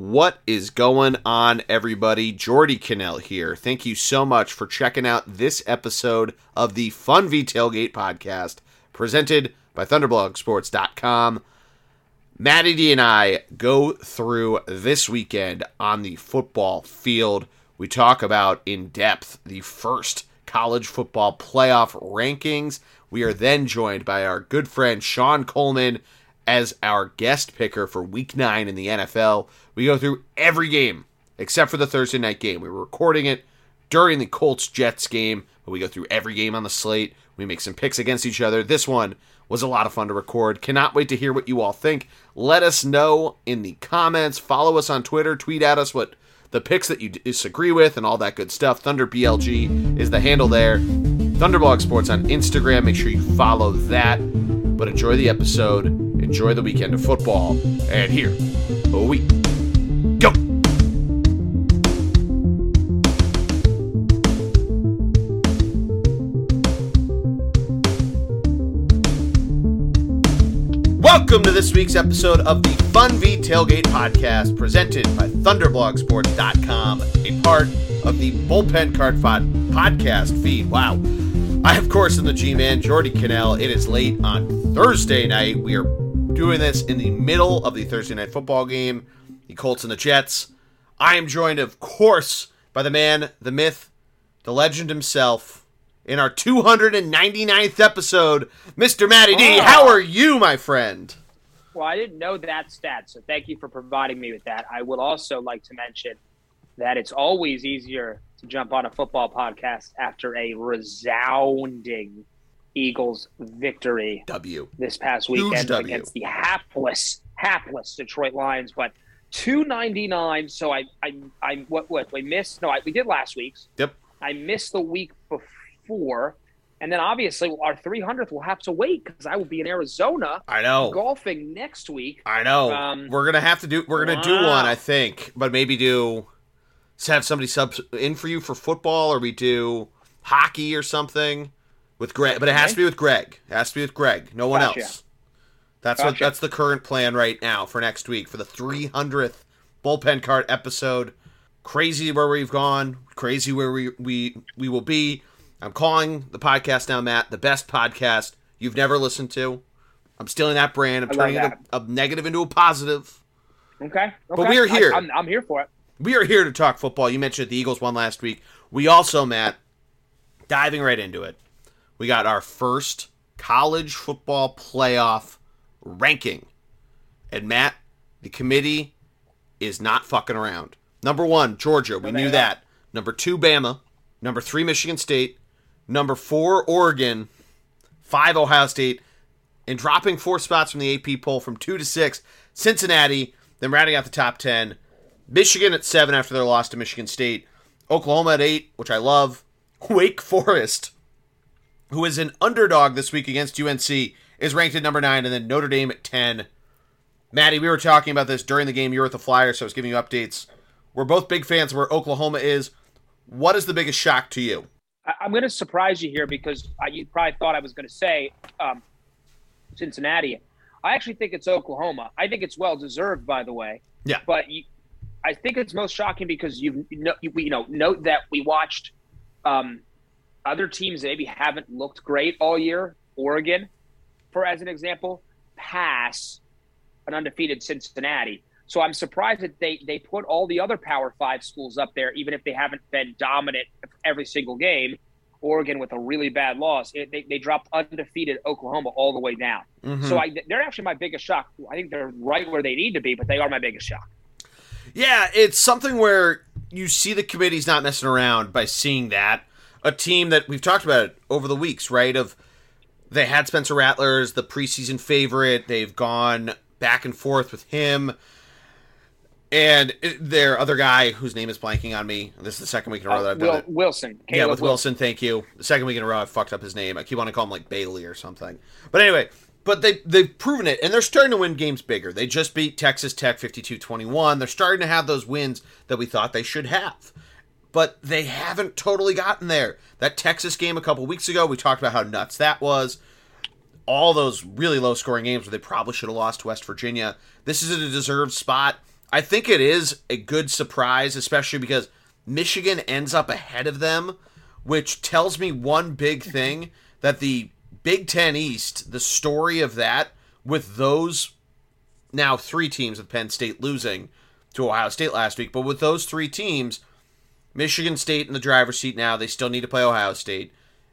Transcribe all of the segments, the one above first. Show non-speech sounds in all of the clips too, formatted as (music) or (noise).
What is going on, everybody? Geordie Connell here. Thank you so much for checking out this episode of the Fun V Tailgate podcast presented by ThunderblogSports.com. Matty D and I go through this weekend on the football field. We talk about in depth the first college football playoff rankings. We are then joined by our good friend Sean Kolman as our guest picker for week nine in the NFL. We go through every game except for the Thursday night game. We were recording it during the Colts Jets game, but we go through every game on the slate. We make some picks against each other. This one was a lot of fun to record. Cannot wait to hear what you all think. Let us know in the comments. Follow us on Twitter. Tweet at us what the picks that you disagree with and all that good stuff. Thunder BLG is the handle there. Thunderblog Sports on Instagram. Make sure you follow that. But enjoy the episode. Enjoy the weekend of football. And here we Welcome to this week's episode of the Fun V Tailgate podcast presented by ThunderblogSports.com, a part of the Bullpen Card Pod podcast feed. Wow. I, of course, am the G Man, Geordie Connell. It is late on Thursday night. We are doing this in the middle of the Thursday night football game, the Colts and the Jets. I am joined, of course, by the man, the myth, the legend himself, in our 299th episode, Mr. Matty D. Oh. How are you, my friend? Well, I didn't know that stat, so thank you for providing me with that. I would also like to mention that it's always easier to jump on a football podcast after a resounding Eagles victory W. this past weekend against the hapless, hapless Detroit Lions. But 299, so I, I, I, what, what, we missed? No, I, we did last week's. Yep. I missed the week before. And then obviously our 300th will have to wait because I will be in Arizona I know. golfing next week. I know. Um, we're gonna have to do. We're gonna do one, I think, but maybe do have somebody sub in for you for football, or we do hockey or something with Greg. But it has to be with Greg. It has to be with Greg. No one Gotcha. else. That's what. That's the current plan right now for next week for the 300th bullpen card episode. Crazy where we've gone. Crazy where we we we will be. I'm calling the podcast now, Matt, the best podcast you've never listened to. I'm stealing that brand. I'm I turning a, a negative into a positive. Okay. okay. we are here. I, am I'm here for it. We are here to talk football. You mentioned the Eagles won last week. We also, Matt, diving right into it, we got our first college football playoff ranking. And Matt, the committee is not fucking around. Number one, Georgia. We No, knew that. Number two, Bama. Number three, Michigan State. Number four, Oregon. Five, Ohio State. And dropping four spots from the AP poll from two to six, Cincinnati. Then rounding out the top 10, Michigan at seven after their loss to Michigan State. Oklahoma at eight, which I love. (laughs) Wake Forest, who is an underdog this week against UNC, is ranked at number nine, and then Notre Dame at 10. Maddie, we were talking about this during the game. You were at the Flyers, so I was giving you updates. We're both big fans of where Oklahoma is. What is the biggest shock to you? I, I'm going to surprise you here because I, you probably thought I was going to say um, Cincinnati. I actually think it's Oklahoma. I think it's well deserved, by the way. Yeah. But you, I think it's most shocking because you know, you, you know note that we watched um, other teams that maybe haven't looked great all year. Oregon, for as an example, pass an undefeated Cincinnati. So I'm surprised that they they put all the other Power Five schools up there, even if they haven't been dominant every single game. Oregon with a really bad loss, it, they, they dropped undefeated Oklahoma all the way down. Mm-hmm. So I, they're actually my biggest shock. I think they're right where they need to be, but they are my biggest shock. Yeah, it's something where you see the committee's not messing around by seeing that. A team that we've talked about it over the weeks, right? Of they had Spencer Rattler as the preseason favorite. They've gone back and forth with him. And it- their other guy, whose name is blanking on me. This is the second week in a row that Uh, I've done Will, it. Wilson, yeah, Caleb with Wilson. Thank you. The second week in a row, I fucked up his name. I keep wanting to call him like Bailey or something. But anyway, but they they've proven it, and they're starting to win games bigger. They just beat Texas Tech 52-21. They're starting to have those wins that we thought they should have. But they haven't totally gotten there. That Texas game a couple weeks ago, we talked about how nuts that was. All those really low scoring games where they probably should have lost to West Virginia. This is a deserved spot. I think it is a good surprise, especially because Michigan ends up ahead of them, which tells me one big thing that the Big Ten East, the story of that with those now three teams with Penn State losing to Ohio State last week, but with those three teams, Michigan State in the driver's seat now, they still need to play Ohio State.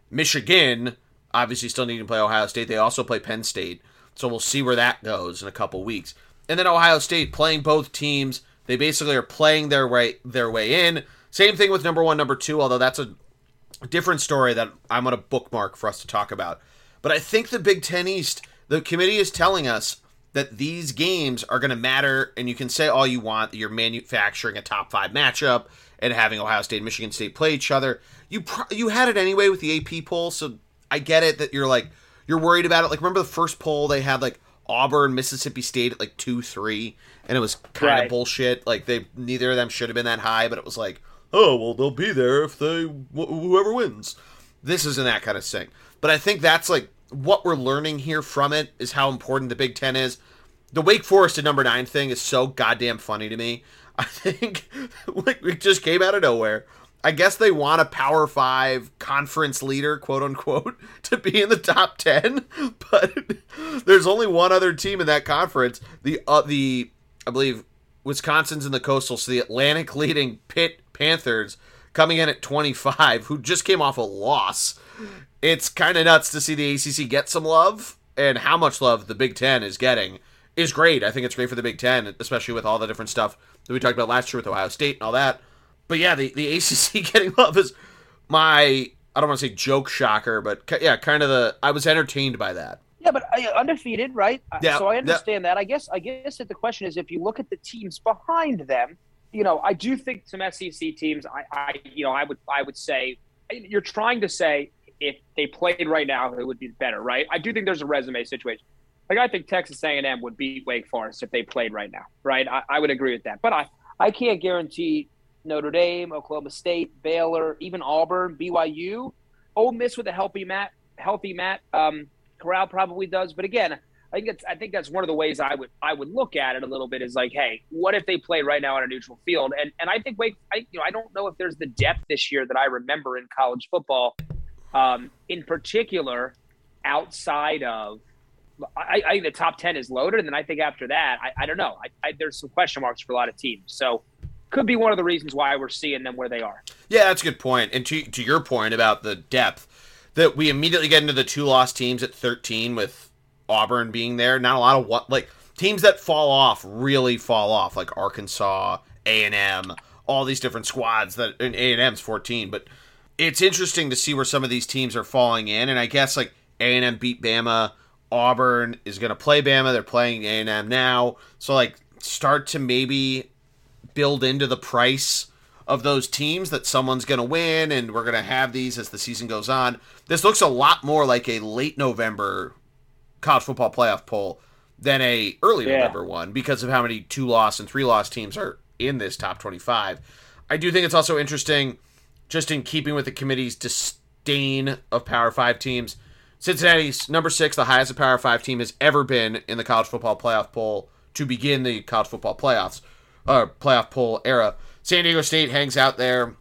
Michigan obviously still need to play Ohio State. They also play Penn State. So we'll see where that goes in a couple weeks. And then Ohio State playing both teams. They basically are playing their way their way in. Same thing with number one, number two, although that's a different story that I'm going to bookmark for us to talk about. But I think the Big Ten East, the committee is telling us that these games are going to matter, and you can say all you want that you're manufacturing a top five matchup and having Ohio State and Michigan State play each other. You you had it anyway with the AP poll, so I get it that you're like you're worried about it. Like remember the first poll they had like Auburn, Mississippi State at like two three, and it was kind right. of bullshit. Like they neither of them should have been that high, but it was like oh well they'll be there if they wh- whoever wins. This isn't that kind of thing, but I think that's like what we're learning here from it is how important the Big Ten is. The Wake Forest at number nine thing is so goddamn funny to me. (laughs) I think (laughs) like it just came out of nowhere. I guess they want a Power Five conference leader, quote unquote, (laughs) to be in the top ten. (laughs) But there's only one other team in that conference. The uh, the I believe Wisconsin's in the coastal, so the Atlantic leading Pitt Panthers coming in at 25, who just came off a loss. It's kind of nuts to see the ACC get some love, and how much love the Big Ten is getting is great. I think it's great for the Big Ten, especially with all the different stuff that we talked about last year with Ohio State and all that. But yeah, the, the ACC (laughs) getting love is my I don't want to say joke shocker, but yeah, kind of the I was entertained by that. Yeah, but uh, undefeated, right? Yeah, so I understand yeah. that. I guess I guess that the question is if you look at the teams behind them, you know, I do think some SEC teams. I, I you know, I would I would say you're trying to say if they played right now, it would be better, right? I do think there's a resume situation. Like I think Texas A&M would beat Wake Forest if they played right now, right? I, I would agree with that, but I I can't guarantee Notre Dame, Oklahoma State, Baylor, even Auburn, BYU, Ole Miss with a healthy Matt, healthy Matt um, Corral probably does. But again, I think it's I think that's one of the ways I would I would look at it a little bit is like, hey, what if they play right now on a neutral field? And and I think Wake, I you know I don't know if there's the depth this year that I remember in college football, um, in particular, outside of. I, I think the top ten is loaded, and then I think after that, I, I don't know. I, there's some question marks for a lot of teams. So could be one of the reasons why we're seeing them where they are. Yeah, that's a good point. And to to your point about the depth, that we immediately get into the two lost teams at 13 with Auburn being there. Not a lot of what like teams that fall off really fall off, like Arkansas, A and M, all these different squads that and A and M's 14. But it's interesting to see where some of these teams are falling in, and I guess like A and M beat Bama. Auburn is going to play Bama. They're playing A and M now, so like start to maybe build into the price of those teams that someone's going to win and we're going to have these as the season goes on. This looks a lot more like a late November college football playoff poll than a early yeah. November one because of how many two loss and three loss teams are in this top 25. I do think it's also interesting just in keeping with the committee's disdain of Power 5 teams. Cincinnati's number 6, the highest a Power 5 team has ever been in the college football playoff poll to begin the college football playoffs uh, playoff poll era. San Diego State hangs out there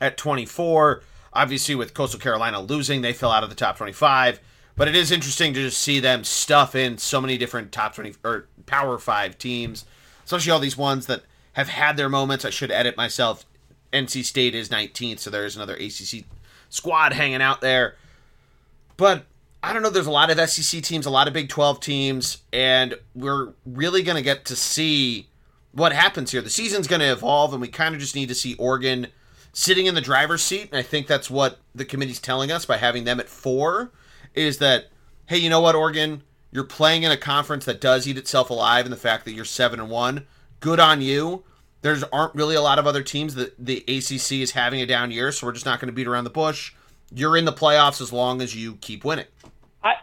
at 24. Obviously, with Coastal Carolina losing, they fell out of the top 25. But it is interesting to just see them stuff in so many different top 20 or Power 5 teams, especially all these ones that have had their moments. I should edit myself. NC State is 19th, so there's another ACC squad hanging out there. But I don't know. There's a lot of SEC teams, a lot of Big 12 teams, and we're really going to get to see what happens here. The season's going to evolve, and we kind of just need to see Oregon sitting in the driver's seat. And I think that's what the committee's telling us by having them at four is that, hey, you know what, Oregon? You're playing in a conference that does eat itself alive, and the fact that you're seven and one, good on you. There's aren't really a lot of other teams that the ACC is having a down year, so we're just not going to beat around the bush. You're in the playoffs as long as you keep winning. I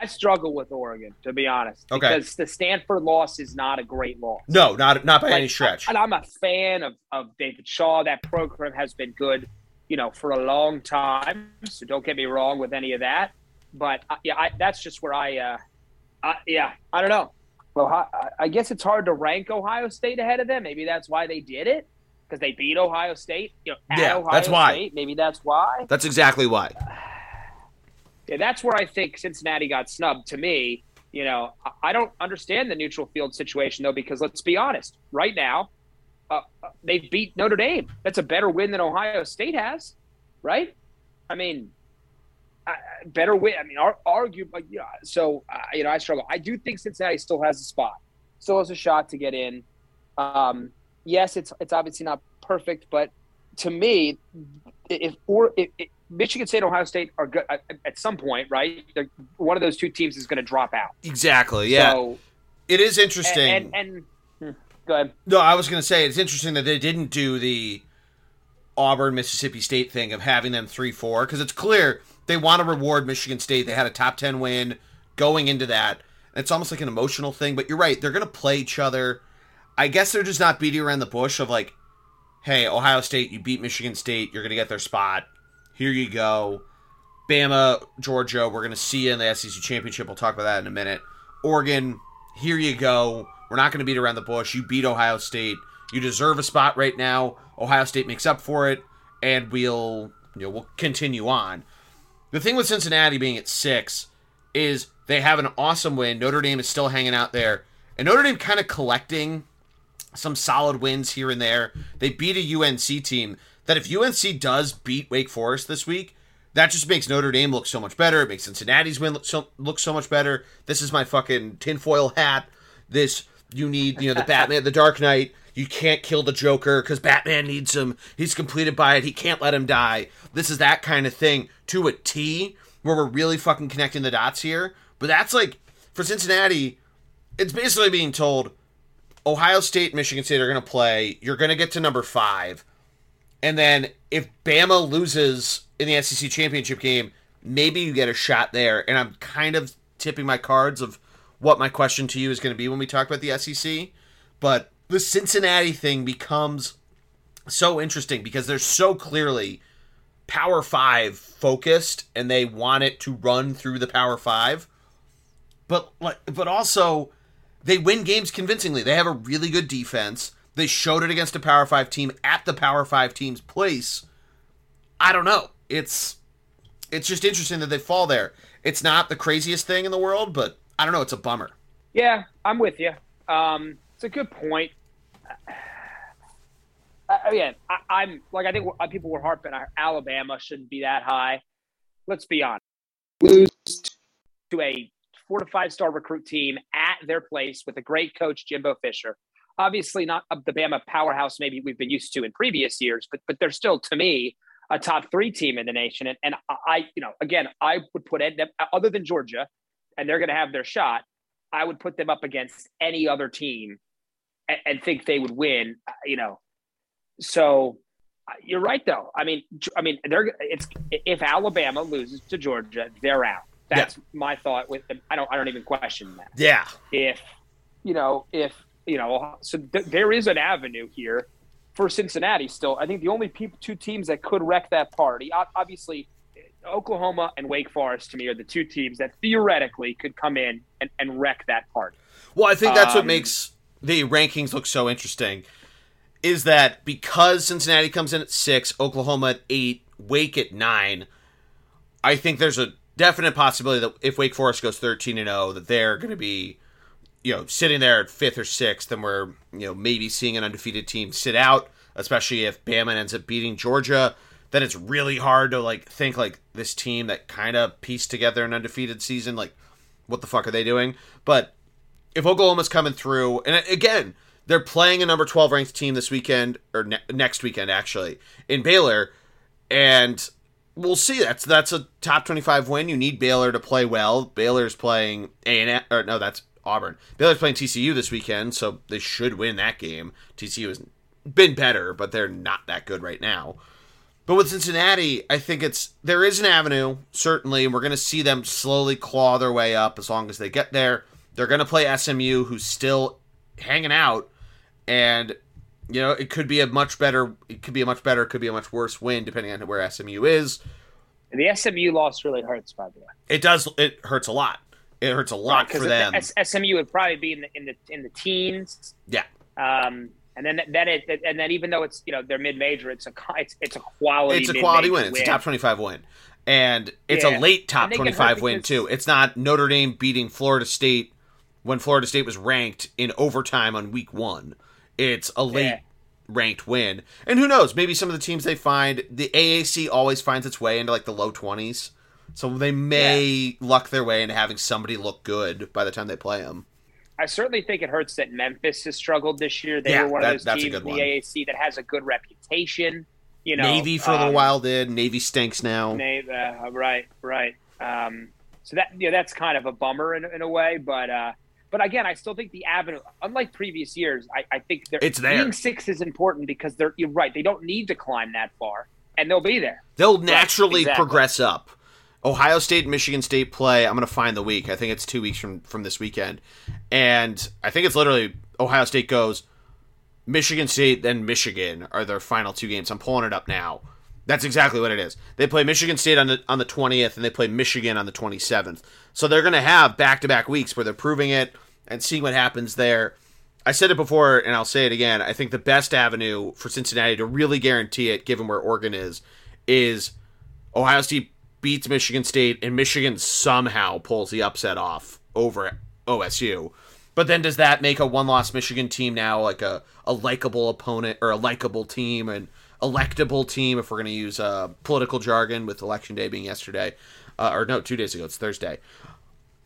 I struggle with Oregon to be honest, okay. because the Stanford loss is not a great loss. No, not not by like, any stretch. And I'm a fan of of David Shaw. That program has been good, you know, for a long time. So don't get me wrong with any of that. But uh, yeah, I, that's just where I, uh, yeah, I don't know. well, I guess it's hard to rank Ohio State ahead of them. Maybe that's why they did it because they beat Ohio State. You know, yeah, Ohio that's why. State. Maybe that's why. That's exactly why. Yeah, that's where I think Cincinnati got snubbed. To me, you know, I don't understand the neutral field situation though, because let's be honest, right now, uh, uh they beat Notre Dame. That's a better win than Ohio State has, right? I mean, better win. I mean, argue, but yeah. So uh, you know, I struggle. I do think Cincinnati still has a spot, still has a shot to get in. Um, yes, it's it's obviously not perfect, but to me, if or if, if Michigan State, Ohio State are good at, some point, right? They're, one of those two teams is going to drop out. Exactly. Yeah. So, it is interesting. And, and, and hmm, go ahead. No, I was going to say it's interesting that they didn't do the Auburn Mississippi State thing of having them three four because it's clear they want to reward Michigan State. They had a top ten win going into that. It's almost like an emotional thing, but you're right. They're going to play each other. I guess they're just not beating around the bush of like, hey, Ohio State, you beat Michigan State, you're going to get their spot. Here you go. Bama, Georgia, we're going to see you in the SEC championship. We'll talk about that in a minute. Oregon, here you go. We're not going to beat around the bush. You beat Ohio State. You deserve a spot right now. Ohio State makes up for it, and we'll you know we'll continue on. The thing with Cincinnati being at six is they have an awesome win. Notre Dame is still hanging out there, and Notre Dame kind of collecting some solid wins here and there. They beat a UNC team that if UNC does beat Wake Forest this week, that just makes Notre Dame look so much better. It makes Cincinnati's win look so, look so much better. This is my fucking tinfoil hat. This you need, you know, the Batman, the Dark Knight. You can't kill the Joker because Batman needs him. He's completed by it. He can't let him die. This is that kind of thing to a T where we're really fucking connecting the dots here. But that's like for Cincinnati, it's basically being told Ohio State, Michigan State are going to play. You're going to get to number five. And then if Bama loses in the SEC championship game, maybe you get a shot there. And I'm kind of tipping my cards of what my question to you is going to be when we talk about the SEC. But the Cincinnati thing becomes so interesting because they're so clearly Power Five focused and they want it to run through the Power Five. But like, but also they win games convincingly. They have a really good defense. They showed it against a Power Five team at the Power Five team's place. I don't know. It's it's just interesting that they fall there. It's not the craziest thing in the world, but I don't know. It's a bummer. Yeah, I'm with you. Um, it's a good point. Uh, again, I, am like I think people were harping. Alabama shouldn't be that high. Let's be honest. Lose to a four to five star recruit team at their place with a great coach, Jimbo Fisher obviously not the Bama powerhouse maybe we've been used to in previous years, but but they're still to me a top three team in the nation. And, and I, you know, again, I would put it other than Georgia, and they're going to have their shot. I would put them up against any other team and, and think they would win. You know, so uh, you're right though. I mean, I mean, they're it's if Alabama loses to Georgia, they're out. That's yeah. my thought. With them. I don't, I don't even question that. Yeah. If you know, if you know, so th- there is an avenue here for Cincinnati still. I think the only two teams that could wreck that party, obviously, Oklahoma and Wake Forest to me are the two teams that theoretically could come in and, and wreck that party. Well, I think that's um, what makes the rankings look so interesting. Is that because Cincinnati comes in at six, Oklahoma at eight, Wake at nine? I think there's a definite possibility that if Wake Forest goes thirteen and 0, that they're going to be you know, sitting there at fifth or sixth, and we're you know maybe seeing an undefeated team sit out, especially if Bama ends up beating Georgia. Then it's really hard to like think like this team that kind of pieced together an undefeated season, like what the fuck are they doing? But if Oklahoma's coming through, and again, they're playing a number twelve ranked team this weekend or ne- next weekend actually in Baylor, and we'll see. That's that's a top twenty five win. You need Baylor to play well. Baylor's playing A and or no, that's Auburn. Baylor's playing TCU this weekend, so they should win that game. TCU has been better, but they're not that good right now. But with Cincinnati, I think it's there is an avenue certainly, and we're going to see them slowly claw their way up as long as they get there. They're going to play SMU, who's still hanging out, and you know it could be a much better, it could be a much better, it could be a much worse win depending on where SMU is. The SMU loss really hurts, by the way. It does. It hurts a lot It hurts a lot for them. S- SMU would probably be in the in the in the teens. Yeah. Um, and then then it and then even though it's you know they're mid major, it's a it's it's a quality. It's a quality win. It's a top twenty five win, and it's yeah. a late top twenty five win too. It's not Notre Dame beating Florida State when Florida State was ranked in overtime on week one. It's a late. Yeah ranked win. And who knows? Maybe some of the teams they find, the AAC always finds its way into like the low 20s. So they may yeah. luck their way into having somebody look good by the time they play them. I certainly think it hurts that Memphis has struggled this year. They yeah, were one that, of those teams in the AAC that has a good reputation. You know, Navy for um, a little um, while did. Navy stinks now. Navy, uh, right, right. Um, so that yeah, that's kind of a bummer in, in a way, but uh, but again, I still think the avenue, unlike previous years, I, I think it's there. Being six is important because they're you're right. They don't need to climb that far, and they'll be there. They'll naturally exactly. progress up. Ohio State and Michigan State play. I'm going to find the week. I think it's two weeks from from this weekend, and I think it's literally Ohio State goes, Michigan State, then Michigan are their final two games. I'm pulling it up now. That's exactly what it is. They play Michigan State on the on the 20th, and they play Michigan on the 27th. So they're going to have back to back weeks where they're proving it and seeing what happens there. I said it before, and I'll say it again. I think the best avenue for Cincinnati to really guarantee it, given where Oregon is, is Ohio State beats Michigan State, and Michigan somehow pulls the upset off over OSU. But then does that make a one loss Michigan team now like a, a likable opponent or a likable team and electable team if we're going to use uh, political jargon with election day being yesterday? Uh, or no, two days ago. It's Thursday.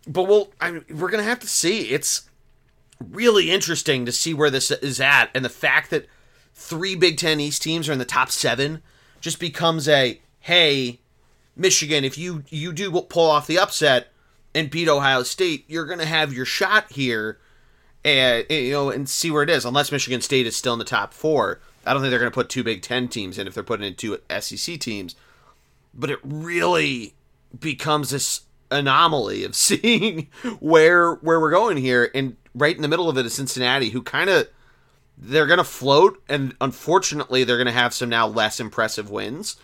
But we'll, I mean, we're going to have to see. It's really interesting to see where this is at. And the fact that three Big Ten East teams are in the top seven just becomes a hey, Michigan, if you you do pull off the upset and beat Ohio State, you're going to have your shot here, and you know, and see where it is. Unless Michigan State is still in the top four, I don't think they're going to put two Big Ten teams in if they're putting in two SEC teams. But it really becomes this anomaly of (laughs) seeing where where we're going here, and right in the middle of it is Cincinnati, who kind of they're going to float, and unfortunately, they're going to have some now less impressive wins,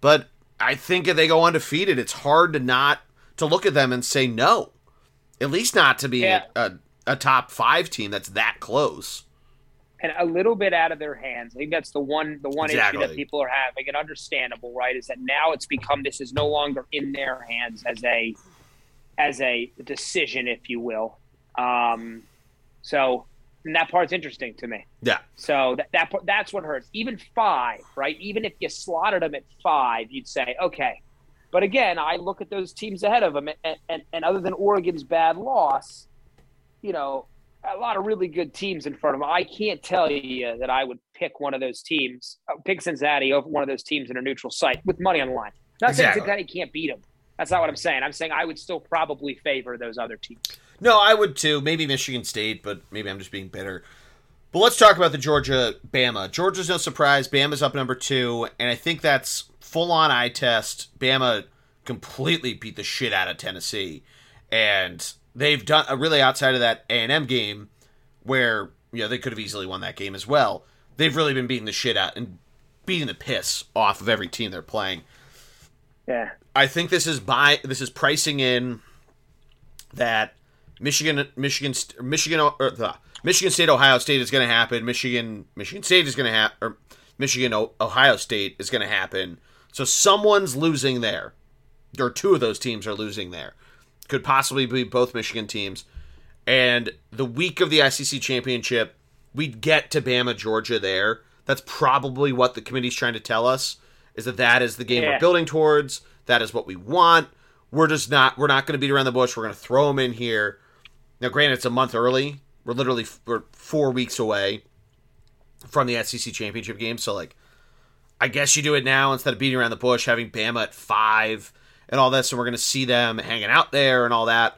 but I think if they go undefeated, it's hard to not to look at them and say no. At least not to be yeah. a, a top five team that's that close. And a little bit out of their hands. I think that's the one the one exactly. issue that people are having, and understandable, right? Is that now it's become this is no longer in their hands as a as a decision, if you will. Um, so and that part's interesting to me. Yeah. So that, that that's what hurts. Even five, right? Even if you slotted them at five, you'd say okay. But again, I look at those teams ahead of them, and, and, and other than Oregon's bad loss, you know, a lot of really good teams in front of them. I can't tell you that I would pick one of those teams, uh, pick Cincinnati over one of those teams in a neutral site with money on the line. Not exactly. saying Cincinnati can't beat them. That's not what I'm saying. I'm saying I would still probably favor those other teams. No, I would too. Maybe Michigan State, but maybe I'm just being bitter. But let's talk about the Georgia Bama. Georgia's no surprise. Bama's up number two, and I think that's full on eye test. Bama completely beat the shit out of Tennessee, and they've done really outside of that A and M game where you know they could have easily won that game as well. They've really been beating the shit out and beating the piss off of every team they're playing. Yeah, I think this is by this is pricing in that Michigan, Michigan, Michigan, or the Michigan State, Ohio State is going to happen. Michigan, Michigan State is going to happen, or Michigan, Ohio State is going to happen. So someone's losing there, or two of those teams are losing there. Could possibly be both Michigan teams. And the week of the SEC championship, we'd get to Bama, Georgia there. That's probably what the committee's trying to tell us is that that is the game yeah. we're building towards. That is what we want. We're just not. We're not going to beat around the bush. We're going to throw them in here now, granted, it's a month early. We're literally we're four weeks away from the SEC championship game. So, like, I guess you do it now instead of beating around the bush, having Bama at five and all this, and we're going to see them hanging out there and all that.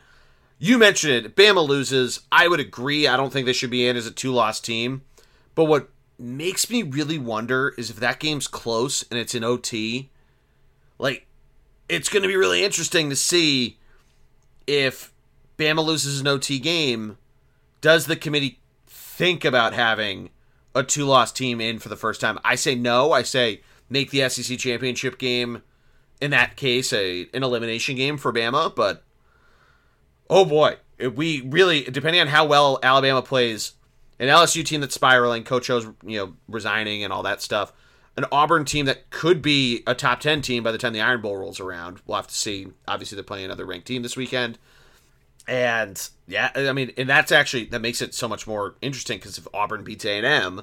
You mentioned it. Bama loses. I would agree. I don't think they should be in as a two loss team. But what makes me really wonder is if that game's close and it's in OT, like, it's going to be really interesting to see if Bama loses an OT game, does the committee think about having a two loss team in for the first time? I say no. I say make the SEC championship game in that case a an elimination game for Bama, but oh boy, we really depending on how well Alabama plays, an LSU team that's spiraling, Coach O's you know resigning and all that stuff, an Auburn team that could be a top ten team by the time the Iron Bowl rolls around. We'll have to see. Obviously, they're playing another ranked team this weekend, and yeah, I mean, and that's actually that makes it so much more interesting because if Auburn beats A and M,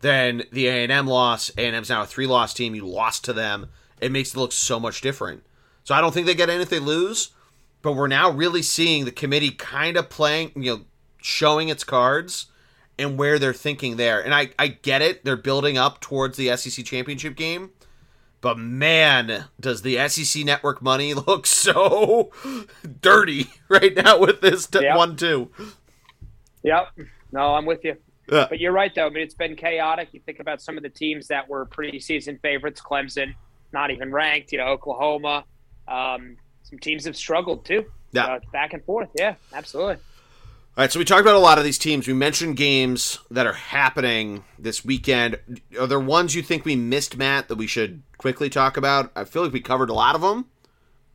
then the A and M loss, A and M's now a three loss team. You lost to them. It makes it look so much different. So I don't think they get in if they lose, but we're now really seeing the committee kind of playing, you know, showing its cards and where they're thinking there. And I, I get it. They're building up towards the SEC championship game. But man, does the SEC network money (laughs) look so dirty (laughs) right now with this t- Yep. one two. Yep. No, I'm with you. Yeah. But you're right, though. I mean, it's been chaotic. You think about some of the teams that were preseason favorites, Clemson, not even ranked, you know, Oklahoma. Um, some teams have struggled, too. Yeah. Back and forth. Yeah, absolutely. All right, so we talked about a lot of these teams. We mentioned games that are happening this weekend. Are there ones you think we missed, Matt, that we should quickly talk about? I feel like we covered a lot of them.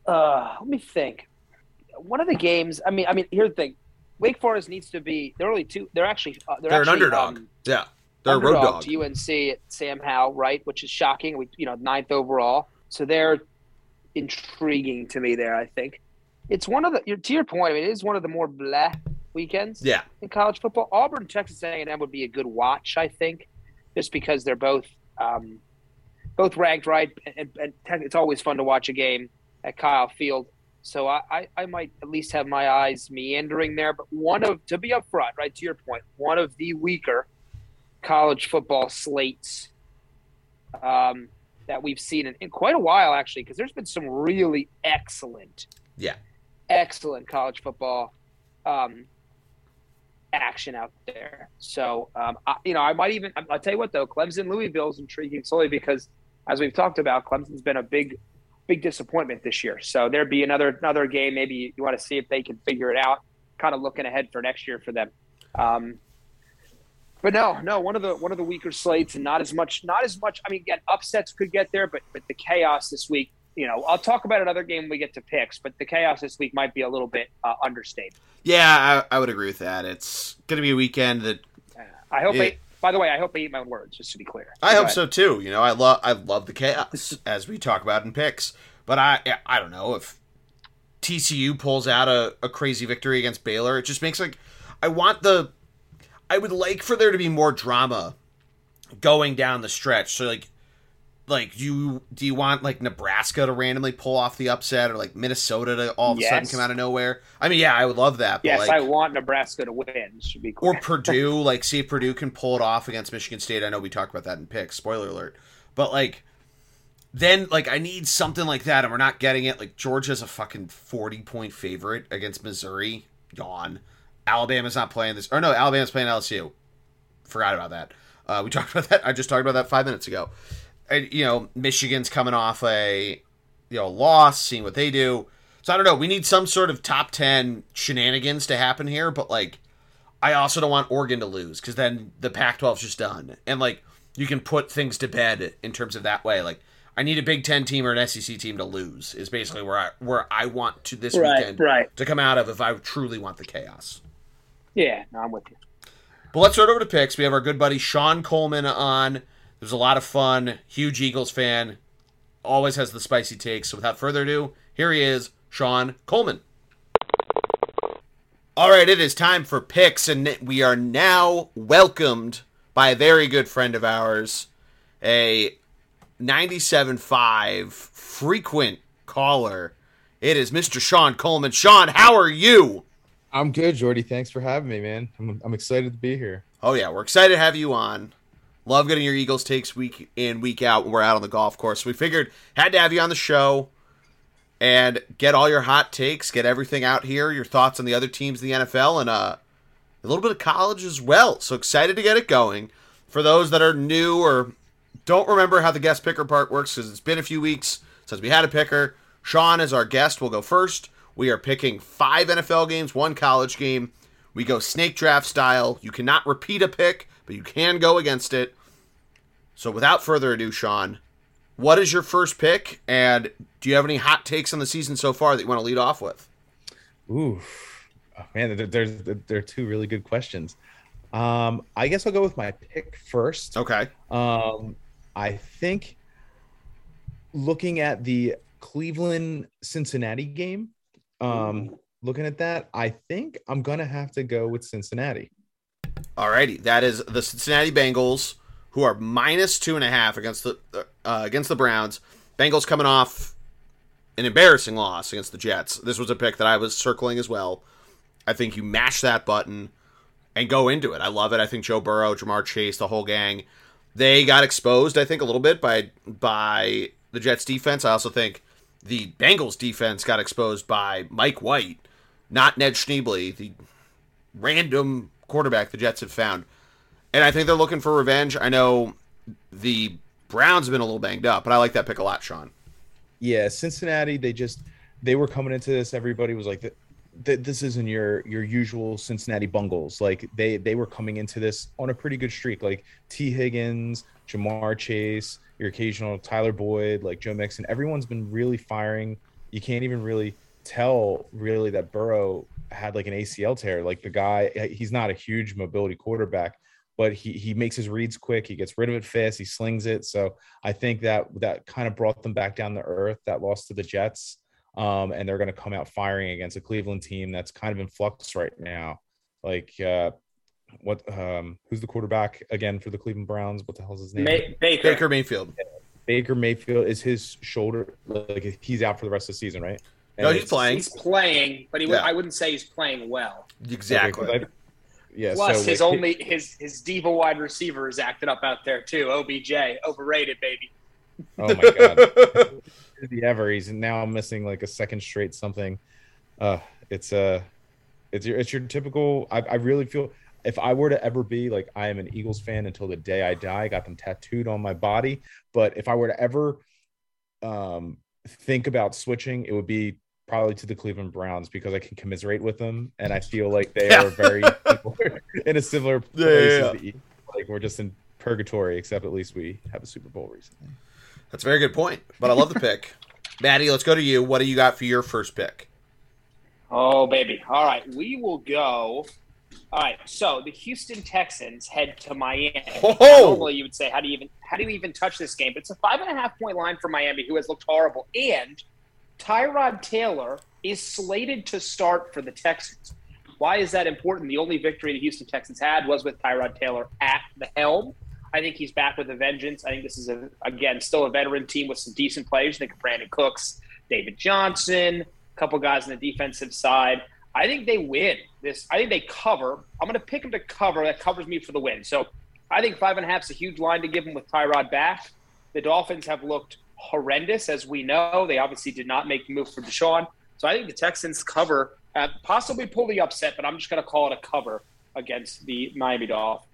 Uh, let me think. One of the games, I mean, I mean, here's the thing. Wake Forest needs to be. They're only two. They're actually. Uh, they're, They're an underdog. um, yeah, they're a road underdog dog. to UNC at Sam Howell, right? Which is shocking. We, you know, ninth overall. So they're intriguing to me. There, I think it's one of the. To your point, I mean, it is one of the more blah weekends Yeah, in college football. Auburn, Texas A&M would be a good watch, I think, just because they're both um, both ranked right, and, and it's always fun to watch a game at Kyle Field. So I, I, I might at least have my eyes meandering there. But one of to be upfront, right to your point, one of the weaker college football slates um, that we've seen in, in quite a while, actually, because there's been some really excellent, Yeah. excellent college football um, action out there. So, um, I, you know, I might even, I'll tell you what though, Clemson Louisville is intriguing solely because, as we've talked about, Clemson's been a big, big disappointment this year. So there'd be another another game. Maybe you want to see if they can figure it out. Kind of looking ahead for next year for them. Um, but no, no, one of the one of the weaker slates, and not as much, not as much. I mean, again, upsets could get there, but but the chaos this week. You know, I'll talk about another game when we get to picks, but the chaos this week might be a little bit uh, understated. yeah, I, I would agree with that. It's going to be a weekend that I hope. Yeah. I, by the way, I hope I eat my own words. Just to be clear. I Go hope ahead. so too. You know, I love I love the chaos (laughs) as we talk about in picks. But I I don't know if TCU pulls out a, a crazy victory against Baylor. It just makes like I want the I would like for there to be more drama going down the stretch. So like like you do you want like Nebraska to randomly pull off the upset or like Minnesota to all of a sudden come out of nowhere? I mean, yeah, I would love that. But Yes, like, I want Nebraska to win. To be clear. or (laughs) Purdue, like see if Purdue can pull it off against Michigan State. I know we talked about that in picks. Spoiler alert. But like then like I need something like that and we're not getting it. Like Georgia's a fucking 40 point favorite against Missouri. Yawn. Alabama's not playing this or no, Alabama's playing LSU. Forgot about that. Uh, we (laughs) talked about that. I just talked about that 5 minutes ago. And you know, Michigan's coming off a you know, loss, seeing what they do. So I don't know. We need some sort of top 10 shenanigans to happen here, but like I also don't want Oregon to lose because then the Pac-12 is just done, and like you can put things to bed in terms of that way. Like I need a Big Ten team or an SEC team to lose is basically where I where I want to this Right, weekend right. to come out of if I truly want the chaos. Yeah, no, I'm with you. But let's start over to picks. We have our good buddy Sean Kolman on. There's a lot of fun. Huge Eagles fan. Always has the spicy takes. So without further ado, here he is, Sean Kolman. All right, it is time for picks, and we are now welcomed by a very good friend of ours, a 97.5 frequent caller. It is Mr. Sean Kolman. Sean, how are you? I'm good, Geordie. Thanks for having me, man. I'm, I'm excited to be here. Oh yeah, we're excited to have you on. Love getting your Eagles takes week in, week out when we're out on the golf course. We figured had to have you on the show and get all your hot takes, get everything out here, your thoughts on the other teams in the NFL, and uh, a little bit of college as well. So excited to get it going. For those that are new or don't remember how the guest picker part works, because it's been a few weeks since we had a picker, Sean is our guest. We'll go first. We are picking five NFL games, one college game. We go snake draft style. You cannot repeat a pick, but you can go against it. So without further ado, Sean, what is your first pick? And do you have any hot takes on the season so far that you want to lead off with? Ooh, Oh, man, there- there's there are two really good questions. Um, I guess I'll go with my pick first. Okay. Um, I think looking at the Cleveland Cincinnati game, um, looking at that, I think I'm gonna have to go with Cincinnati. Alrighty, that is the Cincinnati Bengals, who are minus two and a half against the uh, against the Browns. Bengals coming off an embarrassing loss against the Jets. This was a pick that I was circling as well. I think you mash that button and go into it. I love it. I think Joe Burrow, Ja'Marr Chase, the whole gang, they got exposed. I think a little bit by by the Jets defense. I also think the Bengals defense got exposed by Mike White, not Ned Schneebly, the random quarterback the Jets have found. And I think they're looking for revenge. I know the Browns have been a little banged up, but I like that pick a lot, Sean. Yeah, Cincinnati. They just they were coming into this. Everybody was like, th- th- "This isn't your your usual Cincinnati Bungles." Like they they were coming into this on a pretty good streak. Like Tee Higgins, Ja'Marr Chase, your occasional Tyler Boyd, like Joe Mixon. Everyone's been really firing. You can't even really tell really that Burrow had like an ACL tear. Like the guy, he's not a huge mobility quarterback, but he he makes his reads quick. He gets rid of it fast. He slings it. So I think that that kind of brought them back down to earth. That loss to the Jets, um, and they're going to come out firing against a Cleveland team that's kind of in flux right now. Like uh, what? Um, who's the quarterback again for the Cleveland Browns? What the hell's his name? May- Baker. Baker Mayfield. Baker Mayfield is his shoulder like he's out for the rest of the season, right? No, he's playing. He's playing, but he Yeah. I wouldn't say he's playing well. Exactly. Okay, 'cause I- yeah. Plus, so his like, only his his diva wide receiver is acting up out there too. OBJ, overrated, baby. (laughs) Oh my god. Is he ever? He's now missing like a second straight something. Uh it's uh it's your it's your typical I, I really feel if I were to ever be like I am an Eagles fan until the day I die, I got them tattooed on my body. But if I were to ever um think about switching, it would be probably to the Cleveland Browns because I can commiserate with them and I feel like they Yeah. are very (laughs) in a similar place Yeah, yeah, as. Like we're just in purgatory, except at least we have a Super Bowl recently. That's a very good point. But I love the pick. (laughs) Maddie, let's go to you. What do you got for your first pick? Oh baby. All right, we will go. All right, so the Houston Texans head to Miami. Ho-ho! Normally, you would say, how do you even how do you even touch this game? But it's a five and a half point line for Miami, who has looked horrible, and Tyrod Taylor is slated to start for the Texans. Why is that important? The only victory the Houston Texans had was with Tyrod Taylor at the helm. I think he's back with a vengeance. I think this is a, again still a veteran team with some decent players. I Think Brandin Cooks, David Johnson, a couple guys on the defensive side. I think they win this. I think they cover. I'm going to pick them to cover. That covers me for the win. So I think five and a half is a huge line to give them with Tyrod back. The Dolphins have looked horrendous, as we know. They obviously did not make the move for Deshaun. So I think the Texans cover, uh, possibly pull the upset, but I'm just going to call it a cover against the Miami Dolphins.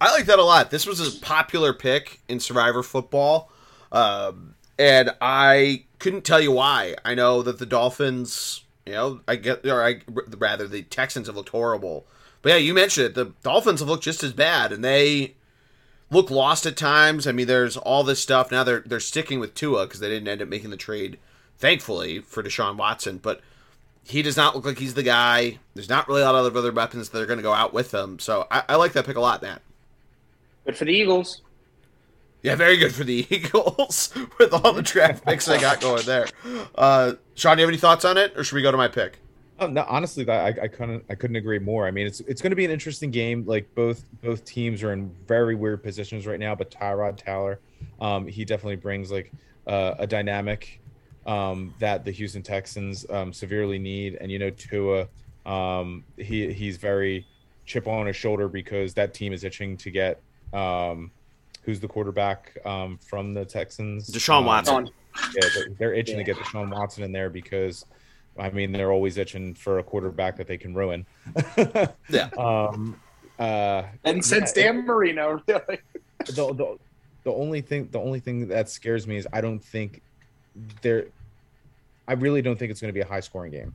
I like that a lot. This was a popular pick in Survivor football, um, and I couldn't tell you why. I know that the Dolphins, you know, I get, or I rather the Texans have looked horrible, but yeah, you mentioned it. The Dolphins have looked just as bad, and they look lost at times. I mean, there's all this stuff now. They're they're sticking with Tua because they didn't end up making the trade, thankfully for Deshaun Watson, but. He does not look like he's the guy. There's not really a lot of other weapons that are going to go out with him. So I, I like that pick a lot, Matt. Good for the Eagles. Yeah, very good for the (laughs) Eagles with all the draft picks they got going there. Uh, Sean, do you have any thoughts on it, or should we go to my pick? Oh, no, honestly, I, I couldn't I couldn't agree more. I mean, it's it's going to be an interesting game. Like both both teams are in very weird positions right now, but Tyrod Taylor, um, he definitely brings like uh, a dynamic um, that the Houston Texans um, severely need. And you know, Tua, um, he he's very chip on his shoulder because that team is itching to get um, who's the quarterback um, from the Texans? Deshaun Um, Watson. yeah, they're, they're itching to Yeah. get Deshaun Watson in there because, I mean, they're always itching for a quarterback that they can ruin. (laughs) Yeah. (laughs) Um. Uh. And since yeah, Dan Marino, (laughs) really. the, the the only thing the only thing that scares me is I don't think there. I really don't think it's going to be a high scoring game.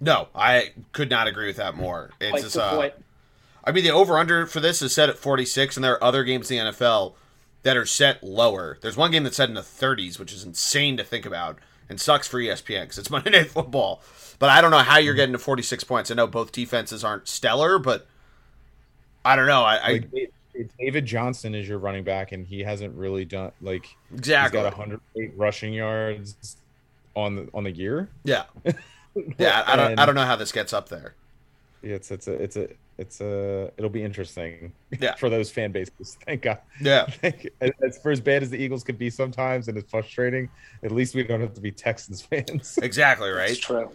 No, I could not agree with that more. It's Like just, uh. I mean, the over under for this is set at 46, and there are other games in the NFL that are set lower. There's one game that's set in the 30s, which is insane to think about. And sucks for ESPN because it's (laughs) Monday Night Football. But I don't know how you're mm-hmm. getting to 46 points. I know both defenses aren't stellar, but I don't know. I, I David Johnson is your running back, and he hasn't really done like exactly. he's got 108 rushing yards on the on the year. yeah, (laughs) yeah. I don't. And- I don't know how this gets up there. It's it's a it's a it's a it'll be interesting. Yeah. (laughs) for those fan bases. Thank God. Yeah, (laughs) Thank- as for as bad as the Eagles could be sometimes, and it's frustrating. At least we don't have to be Texans (laughs) fans. exactly right? It's true.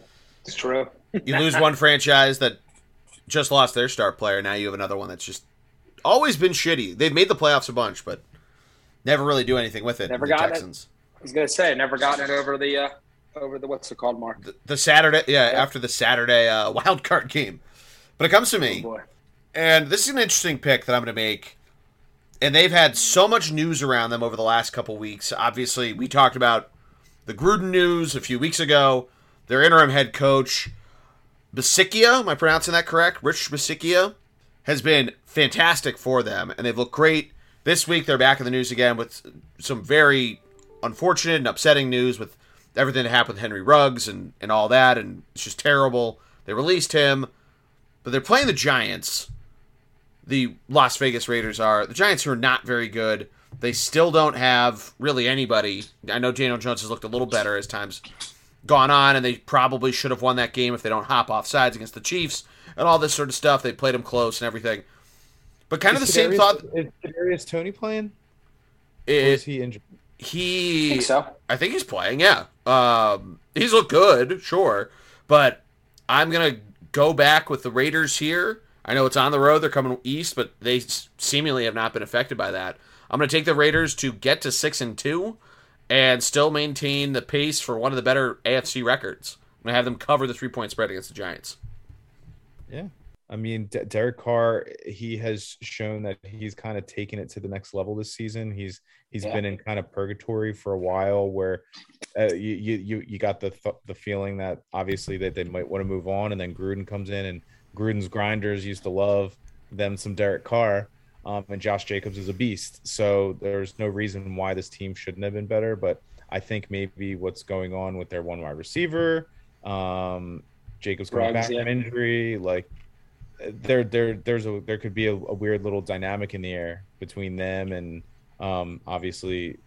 It's true. You lose one franchise that just lost their star player. Now you have another one that's just always been shitty. They've made the playoffs a bunch, but never really do anything with it. Never the got it. Texans. I was gonna say, never gotten it over the uh, over the what's it called, Mark? The, the Saturday, yeah, after the Saturday uh, wild card game. But it comes to Oh, me, boy. and this is an interesting pick that I'm going to make. And they've had so much news around them over the last couple weeks. Obviously, we talked about the Gruden news a few weeks ago. Their interim head coach, Bisaccia, am I pronouncing that correct? Rich Bisaccia has been fantastic for them, and they've looked great. This week, they're back in the news again with some very unfortunate and upsetting news with everything that happened with Henry Ruggs and, and all that, and it's just terrible. They released him, but they're playing the Giants. The Las Vegas Raiders are. The Giants who are not very good. They still don't have really anybody. I know Daniel Jones has looked a little better as time's gone on, and they probably should have won that game if they don't hop off sides against the Chiefs and all this sort of stuff. They played them close and everything. But kind of the Is same thought. Is Kadarius Toney playing? Or is he injured? I he think so. I think he's playing. Yeah, um, he's looked good, sure, but I'm gonna go back with the Raiders here. I know it's on the road; they're coming east, but they seemingly have not been affected by that. I'm gonna take the Raiders to get to six and two, and still maintain the pace for one of the better AFC records. I'm gonna have them cover the three point spread against the Giants. Yeah. I mean, D- Derek Carr, he has shown that he's kind of taken it to the next level this season. He's he's Yeah. been in kind of purgatory for a while, where uh, you, you you you got the th- the feeling that obviously that they might want to move on, and then Gruden comes in, and Gruden's grinders used to love them some Derek Carr, um, and Josh Jacobs is a beast. So there's no reason why this team shouldn't have been better, but I think maybe what's going on with their one wide receiver, um, Jacobs coming Ruggs, back yeah. from injury, like there there there's a there could be a, a weird little dynamic in the air between them and um obviously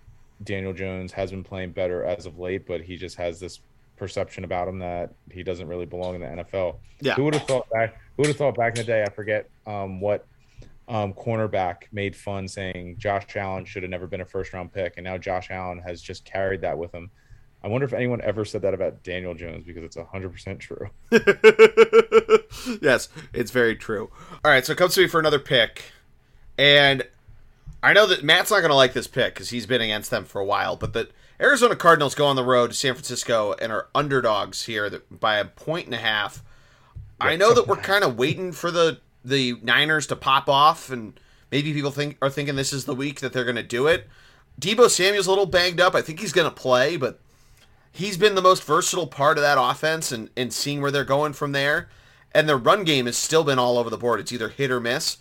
Daniel Jones has been playing better as of late, but he just has this perception about him that he doesn't really belong in the NFL. Yeah. Who would have thought back who would have thought back in the day, I forget um what um cornerback made fun saying Josh Allen should have never been a first round pick and now Josh Allen has just carried that with him. I wonder if anyone ever said that about Daniel Jones because it's 100% true. (laughs) yes, it's very true. All right, so it comes to me for another pick, and I know that Matt's not going to like this pick because he's been against them for a while. But the Arizona Cardinals go on the road to San Francisco and are underdogs here by a point and a half. I know that we're kind of waiting for the the Niners to pop off, and maybe people think are thinking this is the week that they're going to do it. Deebo Samuel's a little banged up. I think he's going to play, but he's been the most versatile part of that offense and, and seeing where they're going from there. And their run game has still been all over the board. It's either hit or miss.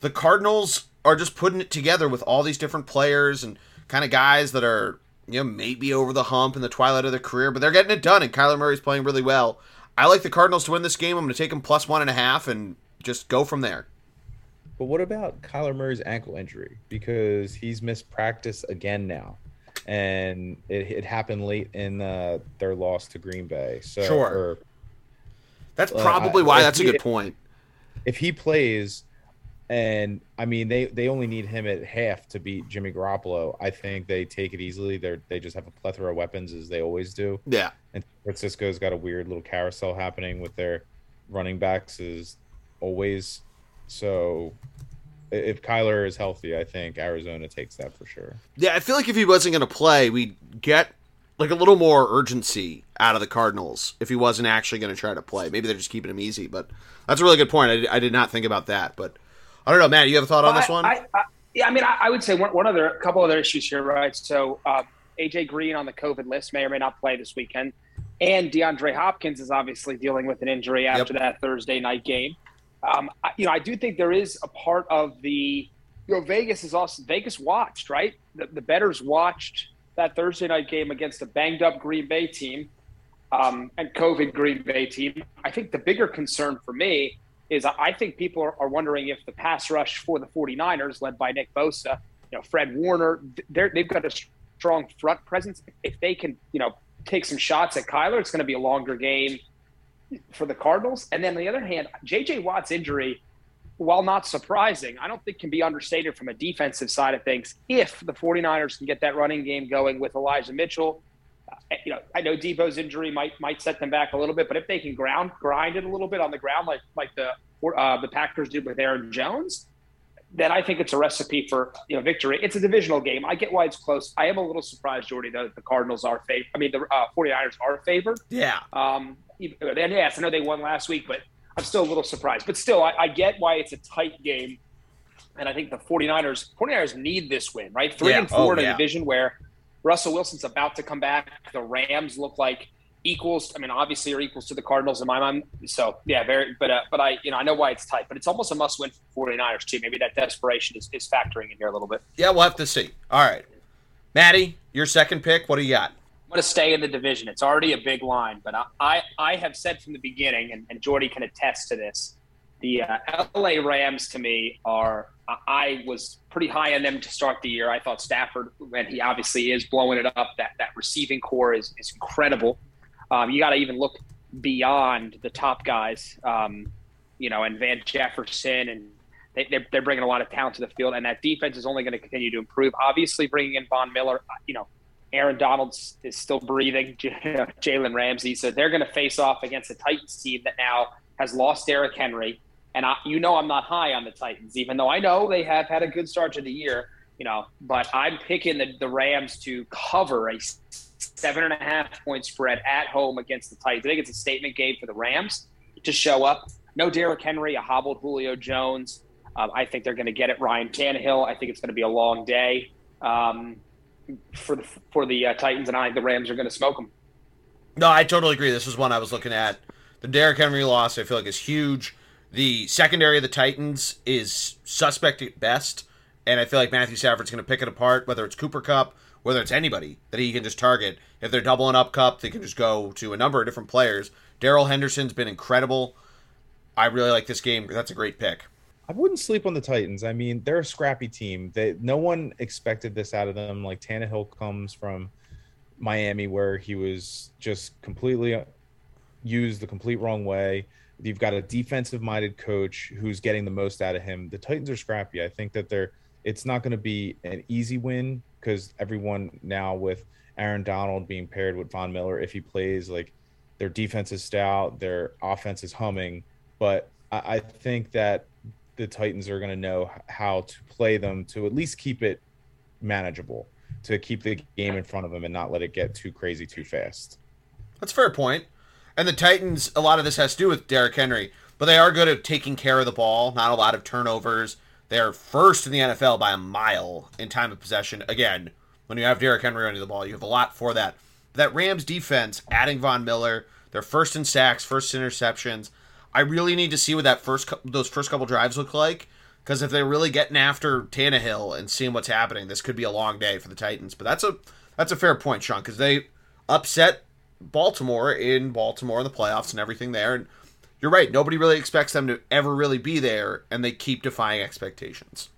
The Cardinals are just putting it together with all these different players and kind of guys that are, you know, maybe over the hump in the twilight of their career, but they're getting it done. And Kyler Murray's playing really well. I like the Cardinals to win this game. I'm going to take them plus one and a half and just go from there. But what about Kyler Murray's ankle injury? Because he's missed practice again now, and it, it happened late in uh, their loss to Green Bay. So, Sure. or That's Uh, probably I- why that's a good point. if he plays, and I mean they they only need him at half to beat Jimmy Garoppolo, I think they take it easily. They they just have a plethora of weapons as they always do. Yeah. San Francisco's got a weird little carousel happening with their running backs as always. So if Kyler is healthy, I think Arizona takes that for sure. Yeah, I feel like if he wasn't going to play, we'd get like a little more urgency out of the Cardinals if he wasn't actually going to try to play. Maybe they're just keeping him easy, but that's a really good point. I did, I did not think about that, but I don't know, Matt. You have a thought on this one? I, I, yeah, I mean, I, I would say one, one other, a couple other issues here, right? So uh, AJ Green on the COVID list may or may not play this weekend, and DeAndre Hopkins is obviously dealing with an injury after that Thursday night game. Um, I, you know, I do think there is a part of the, you know, Vegas is also Vegas watched, right? The, the bettors watched that Thursday night game against a banged up Green Bay team um, and COVID Green Bay team. I think the bigger concern for me is I think people are, are wondering if the pass rush for the 49ers, led by Nick Bosa, you know, Fred Warner, they've got a strong front presence. If they can, you know, take some shots at Kyler, it's going to be a longer game for the Cardinals. And then on the other hand, JJ Watt's injury, while not surprising, I don't think can be understated from a defensive side of things. If the 49ers can get that running game going with Elijah Mitchell, uh, you know, I know Deebo's injury might might set them back a little bit, but if they can ground grind it a little bit on the ground like like the uh, the Packers did with Aaron Jones, then I think it's a recipe for you know victory. It's a divisional game. I get why it's close. I am a little surprised, Geordie, that the Cardinals are favored. I mean, the uh, 49ers are favored. Yeah. Um, and yes, I know they won last week, but I'm still a little surprised. But still, I, I get why it's a tight game. And I think the 49ers, 49ers need this win, right? Three yeah. and four oh, in a yeah. division where Russell Wilson's about to come back. The Rams look like equals. I mean, obviously, are equals to the Cardinals in my mind. So yeah, very. But uh, but I you know I know why it's tight, but it's almost a must win for 49ers too. Maybe that desperation is, is factoring in here a little bit. Yeah, we'll have to see. All right, Maddie, your second pick. What do you got? Going to stay in the division. It's already a big line, but I, I, I have said from the beginning, and, and Geordie can attest to this, the uh, LA Rams to me are, I was pretty high on them to start the year. I thought Stafford, and he obviously is blowing it up, that, that receiving corps is, is incredible. Um, you got to even look beyond the top guys, um, you know, and Van Jefferson, and they, they're, they're bringing a lot of talent to the field, and that defense is only going to continue to improve. Obviously, bringing in Von Miller, you know, Aaron Donald is still breathing. (laughs) Jalen Ramsey, so they're going to face off against a Titans team that now has lost Derrick Henry, and I, you know I'm not high on the Titans, even though I know they have had a good start to the year. You know, but I'm picking the, the Rams to cover a seven and a half point spread at home against the Titans. I think it's a statement game for the Rams to show up. No Derrick Henry, a hobbled Julio Jones. Um, I think they're going to get it. Ryan Tannehill. I think it's going to be a long day. Um, for the for the uh, Titans, and I the Rams are going to smoke them. No, I totally agree. This is one I was looking at. The Derrick Henry loss, I feel like, is huge. The secondary of the Titans is suspect at best, and I feel like Matthew Stafford's going to pick it apart, whether it's Cooper Kupp, whether it's anybody that he can just target. If they're doubling up Kupp, they can just go to a number of different players. Darrell Henderson's been incredible. I really like this game. That's a great pick. I wouldn't sleep on the Titans. I mean, they're a scrappy team. They no one expected this out of them. Like Tannehill comes from Miami, where he was just completely uh, used the complete wrong way. You've got a defensive-minded coach who's getting the most out of him. The Titans are scrappy. I think that they're. It's not going to be an easy win because everyone now with Aaron Donald being paired with Von Miller, if he plays, like their defense is stout, their offense is humming. But I, I think that the Titans are going to know how to play them to at least keep it manageable, to keep the game in front of them and not let it get too crazy too fast. That's a fair point. And the Titans, a lot of this has to do with Derrick Henry, but they are good at taking care of the ball. Not a lot of turnovers. They're first in the NFL by a mile in time of possession. Again, when you have Derrick Henry running the ball, you have a lot for that. That Rams defense, adding Von Miller, they're first in sacks, first interceptions. I really need to see what that first those first couple drives look like because if they're really getting after Tannehill and seeing what's happening, this could be a long day for the Titans. But that's a that's a fair point, Sean, because they upset Baltimore in Baltimore in the playoffs and everything there. And you're right, nobody really expects them to ever really be there, and they keep defying expectations.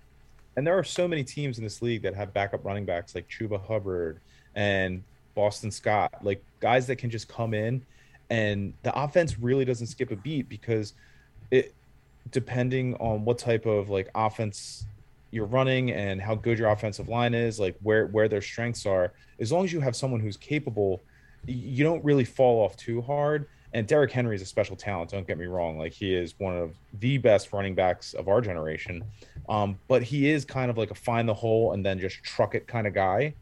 And there are so many teams in this league that have backup running backs like Chuba Hubbard and Boston Scott, like guys that can just come in and the offense really doesn't skip a beat because it depending on what type of like offense you're running and how good your offensive line is like where where their strengths are as long as you have someone who's capable you don't really fall off too hard. And Derrick Henry is a special talent don't get me wrong. Like he is one of the best running backs of our generation. Um, but he is kind of like a find the hole and then just truck it kind of guy.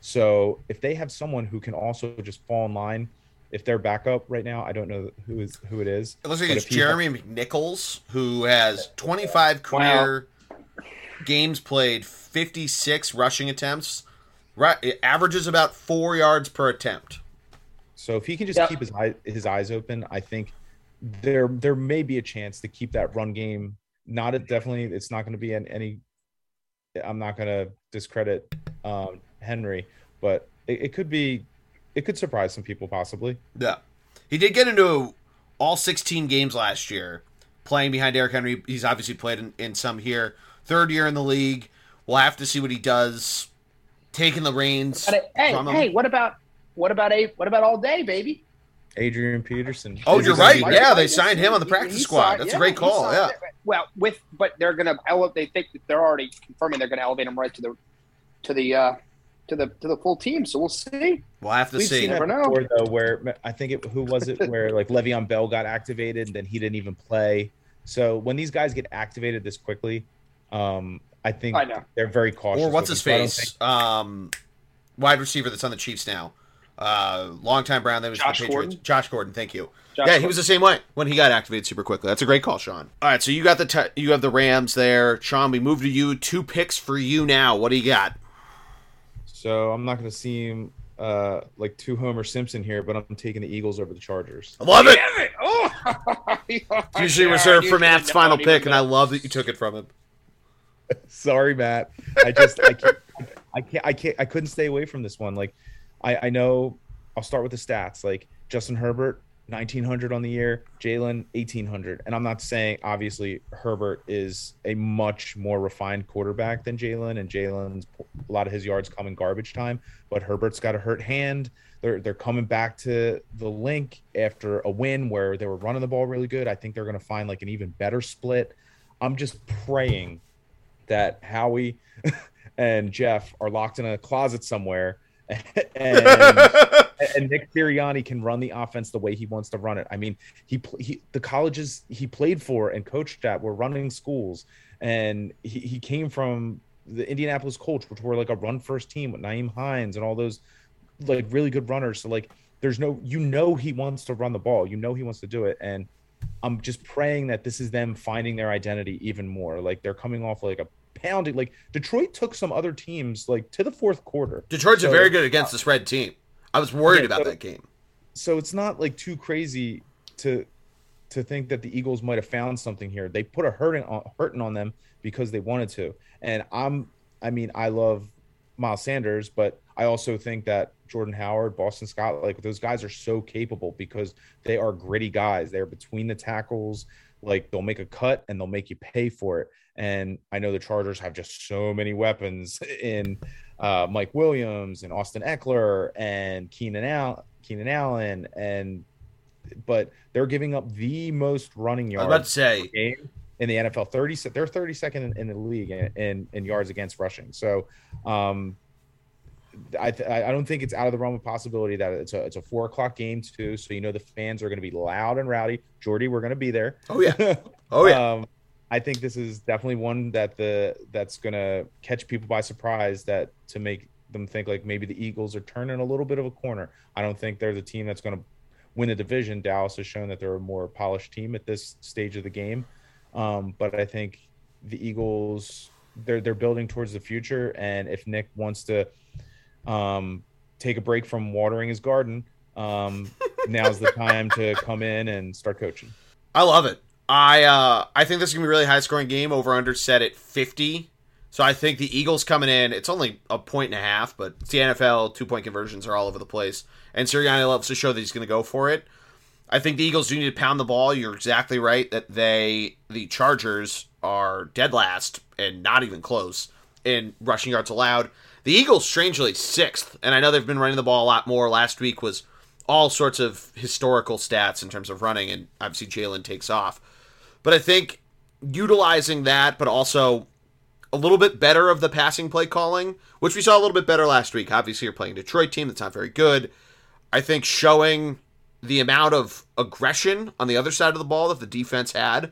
So if they have someone who can also just fall in line if they're backup right now, I don't know who is who it is. It looks like it's Jeremy ha- McNichols, who has 25 career wow. games played, 56 rushing attempts. Right, it averages about four yards per attempt. So if he can just yep. keep his eye, his eyes open, I think there there may be a chance to keep that run game. Not a, definitely, it's not going to be in any. I'm not going to discredit um, Henry, but it, it could be, it could surprise some people possibly. Yeah. He did get into all 16 games last year playing behind Derrick Henry. He's obviously played in, in some here. Third year in the league. We'll have to see what he does taking the reins. But, hey, from him. hey, what about what about a what about all day, baby? Adrian Peterson. Oh, Is you're right. be- Yeah, they signed him on the practice he squad. signed- That's a great call. signed Yeah. Well, with but they're gonna elevate. They think that they're already confirming they're gonna elevate him right to the to the uh to the to the full team. So we'll see. We'll have to We've see. seen that Never know. before, though, where I think it, who was it where like Le'Veon Bell got activated, and then he didn't even play. So when these guys get activated this quickly, um, I think I know. they're very cautious. Or what's his them. So I don't face? Um, wide receiver that's on the Chiefs now. Uh, longtime Brown. That was Josh the Patriots. Gordon? Josh Gordon. Thank you. Josh yeah, he was the same way when he got activated super quickly. That's a great call, Sean. All right, so you got the t- you have the Rams there, Sean. We move to you. Two picks for you now. What do you got? So I'm not going to seem uh, like two Homer Simpson here, but I'm taking the Eagles over the Chargers. I love it. Damn it! Oh, (laughs) Usually Yeah, reserved for Matt's final pick, and I love that you took it from him. (laughs) Sorry, Matt. I just I can't, I can't I can't I couldn't stay away from this one. Like I I know I'll start with the stats. Like Justin Herbert 1900 on the year, Jalen 1800. And I'm not saying obviously Herbert is a much more refined quarterback than Jalen and Jalen's a lot of his yards come in garbage time, but Herbert's got a hurt hand. They're they're coming back to the Linc after a win where they were running the ball really good. I think they're going to find like an even better split. I'm just praying that Howie (laughs) and Jeff are locked in a closet somewhere (laughs) and, (laughs) and Nick Sirianni can run the offense the way he wants to run it. I mean, he, he the colleges he played for and coached at were running schools and he, he came from the Indianapolis Colts, which were like a run first team with Nyheim Hines and all those like really good runners. So like there's no you know he wants to run the ball. You know he wants to do it. And I'm just praying that this is them finding their identity even more. Like they're coming off like a pounding. Like Detroit took some other teams like to the fourth quarter. Detroit's a very good against the spread team. I was worried Yeah, about so- that game. So it's not like too crazy to to think that the Eagles might have found something here. They put a hurting on hurting on them because they wanted to. And I'm I mean, I love Miles Sanders, but I also think that Jordan Howard, Boston Scott, like those guys are so capable because they are gritty guys. They're between the tackles, like they'll make a cut and they'll make you pay for it. And I know the Chargers have just so many weapons (laughs) in uh, Mike Williams and Austin Ekeler and Keenan Al- Keenan Allen and but they're giving up the most running I was about to say, in the NFL. Thirty, they're thirty second in, in the league in, in in yards against rushing. So, um, I th- I don't think it's out of the realm of possibility that it's a it's a four o'clock game too. So you know the fans are going to be loud and rowdy. Geordie, we're going to be there. oh yeah, (laughs) oh yeah. Um, I think this is definitely one that the that's gonna catch people by surprise. That to make them think like maybe the Eagles are turning a little bit of a corner. I don't think they're the team that's gonna win the division. Dallas has shown that they're a more polished team at this stage of the game. Um, but I think the Eagles they're they're building towards the future. And if Nick wants to um, take a break from watering his garden, um, now's the time to come in and start coaching. I love it. I uh I think this is gonna be a really high scoring game. Over under set at fifty. So I think the Eagles coming in. It's only a point and a half, but it's the NFL. Two point conversions are all over the place, and Sirianni loves to show that he's gonna go for it. I think the Eagles do need to pound the ball. You're exactly right that they the Chargers are dead last and not even close in rushing yards allowed. The Eagles strangely sixth, and I know they've been running the ball a lot more. Last week was all sorts of historical stats in terms of running, and obviously Jalen takes off. But I think utilizing that, but also a little bit better of the passing play calling, which we saw a little bit better last week. Obviously, you're playing Detroit team that's not very good. I think showing the amount of aggression on the other side of the ball that the defense had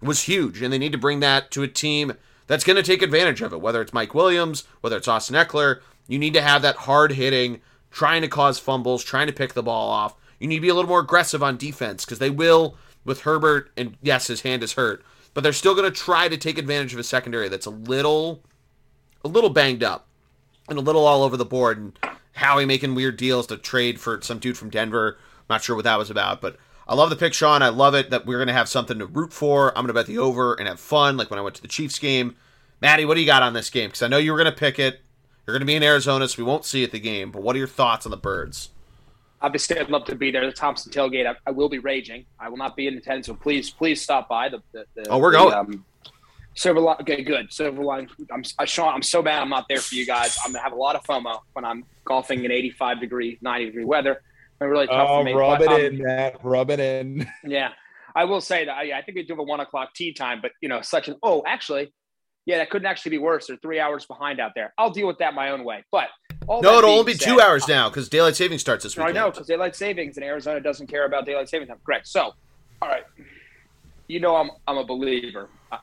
was huge, and they need to bring that to a team that's going to take advantage of it. Whether it's Mike Williams, whether it's Austin Ekeler, you need to have that hard hitting, trying to cause fumbles, trying to pick the ball off. You need to be a little more aggressive on defense because they will with Herbert, and yes, his hand is hurt, but they're still going to try to take advantage of a secondary that's a little, a little banged up and a little all over the board. And Howie making weird deals to trade for some dude from Denver. I'm Not sure what that was about, but I love the pick, Sean. I love it that we're going to have something to root for. I'm going to bet the over and have fun, like when I went to the Chiefs game. Maddie, what do you got on this game? Because I know you were going to pick it. You're going to be in Arizona, so we won't see it the game. But what are your thoughts on the Birds? Obviously, I'd love to be there. The Thompson tailgate, I, I will be raging. I will not be in attendance, so please, please stop by. The, the, the Oh, we're the, going. Um, Silver line, okay, good. Silver line. I'm uh, Sean. I'm so bad. I'm not there for you guys. I'm gonna have a lot of FOMO when I'm golfing in 85 degree, 90 degree weather. It's really tough Oh, for me. rub but, it um, in, Matt. Rub it in. (laughs) Yeah, I will say that. I, I think we do have a one o'clock tee time, but you know, such an oh, actually, yeah, that couldn't actually be worse. They're three hours behind out there. I'll deal with that my own way. But all No, it'll only be said, two hours now because daylight savings starts this week. I know because daylight savings and Arizona doesn't care about daylight savings time. Correct. So, all right, you know I'm I'm a believer. I,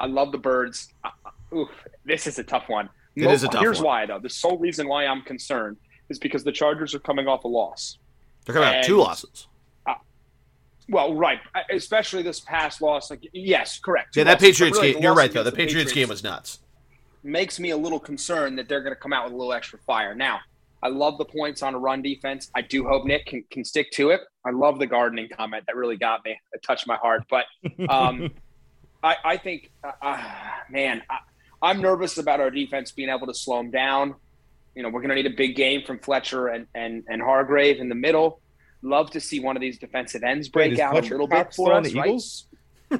I love the birds. I, I- oof, this is a tough one. It is a tough Here's one. why though. The sole reason why I'm concerned is because the Chargers are coming off a loss. They're coming And- two losses. Well, right, especially this past loss. Like, yes, correct. Yeah, that losses, Patriots really, game. You're right though. The against Patriots game was nuts. makes me a little concerned that they're going to come out with a little extra fire. Now, I love the points on a run defense. I do hope Nick can, can stick to it. I love the gardening comment. That really got me. It touched my heart. But um, (laughs) I, I think, uh, uh, man, I, I'm nervous about our defense being able to slow them down. You know, we're going to need a big game from Fletcher and, and, and Hargrave in the middle. Love to see one of these defensive ends break Wait, out Fletcher a little bit for us, right? Eagles? (laughs) He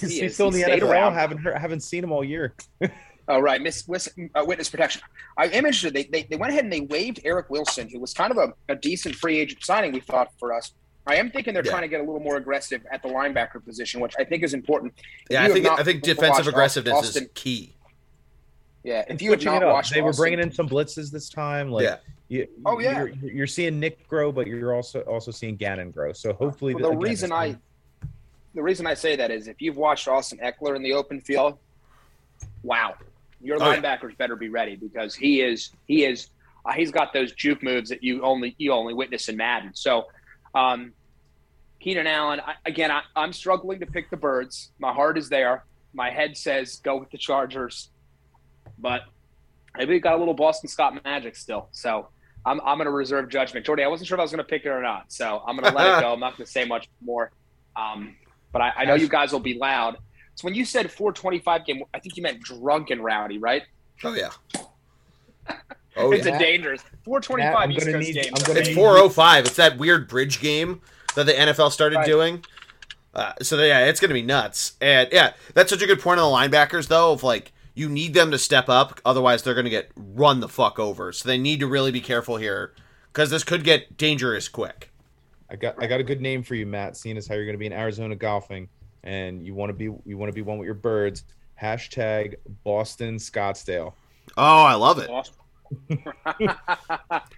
He's is. still in the stayed NFL. around. Haven't heard, haven't seen him all year. (laughs) Oh, right. Miss, wis- uh, witness protection. I am interested. They, they, they went ahead and they waived Eric Wilson, who was kind of a, a decent free agent signing, we thought, for us. I am thinking they're Yeah. trying to get a little more aggressive at the linebacker position, which I think is important. If Yeah, I think I think defensive aggressiveness Austin, is key. Yeah, if you had Switching not it watched they were bringing in some blitzes this time. Like, Yeah. you, Oh, yeah. you're, you're seeing Nick grow, but you're also also seeing Gannon grow. So hopefully, Well, the again, reason I the reason I say that is if you've watched Austin Ekeler in the open field, wow, your Oh, yeah. linebackers better be ready because he is he is uh, he's got those juke moves that you only you only witness in Madden. So, um, Keenan Allen I, again, I, I'm struggling to pick the birds. My heart is there. My head says go with the Chargers, but maybe we got a little Boston Scott magic still. So. I'm, I'm going to reserve judgment. Geordie, I wasn't sure if I was going to pick it or not. So I'm going to let it go. (laughs) I'm not going to say much more. Um, but I, I know you guys will be loud. So when you said 425 game, I think you meant drunken rowdy, right? Oh yeah. (laughs) Oh it's yeah. a dangerous 425 Matt, I'm East Coast need- game. I'm It's 405. It's that weird bridge game that the NFL started Right. doing. Uh, so yeah, it's gonna be nuts. And yeah, that's such a good point on the linebackers though. Of like, you need them to step up, otherwise they're gonna get run the fuck over. So they need to really be careful here because this could get dangerous quick. I got I got a good name for you, Matt. Seeing as how you're going to be in Arizona golfing, and you want to be you want to be one with your birds. Hashtag Boston Scottsdale. Oh, I love it. (laughs) Do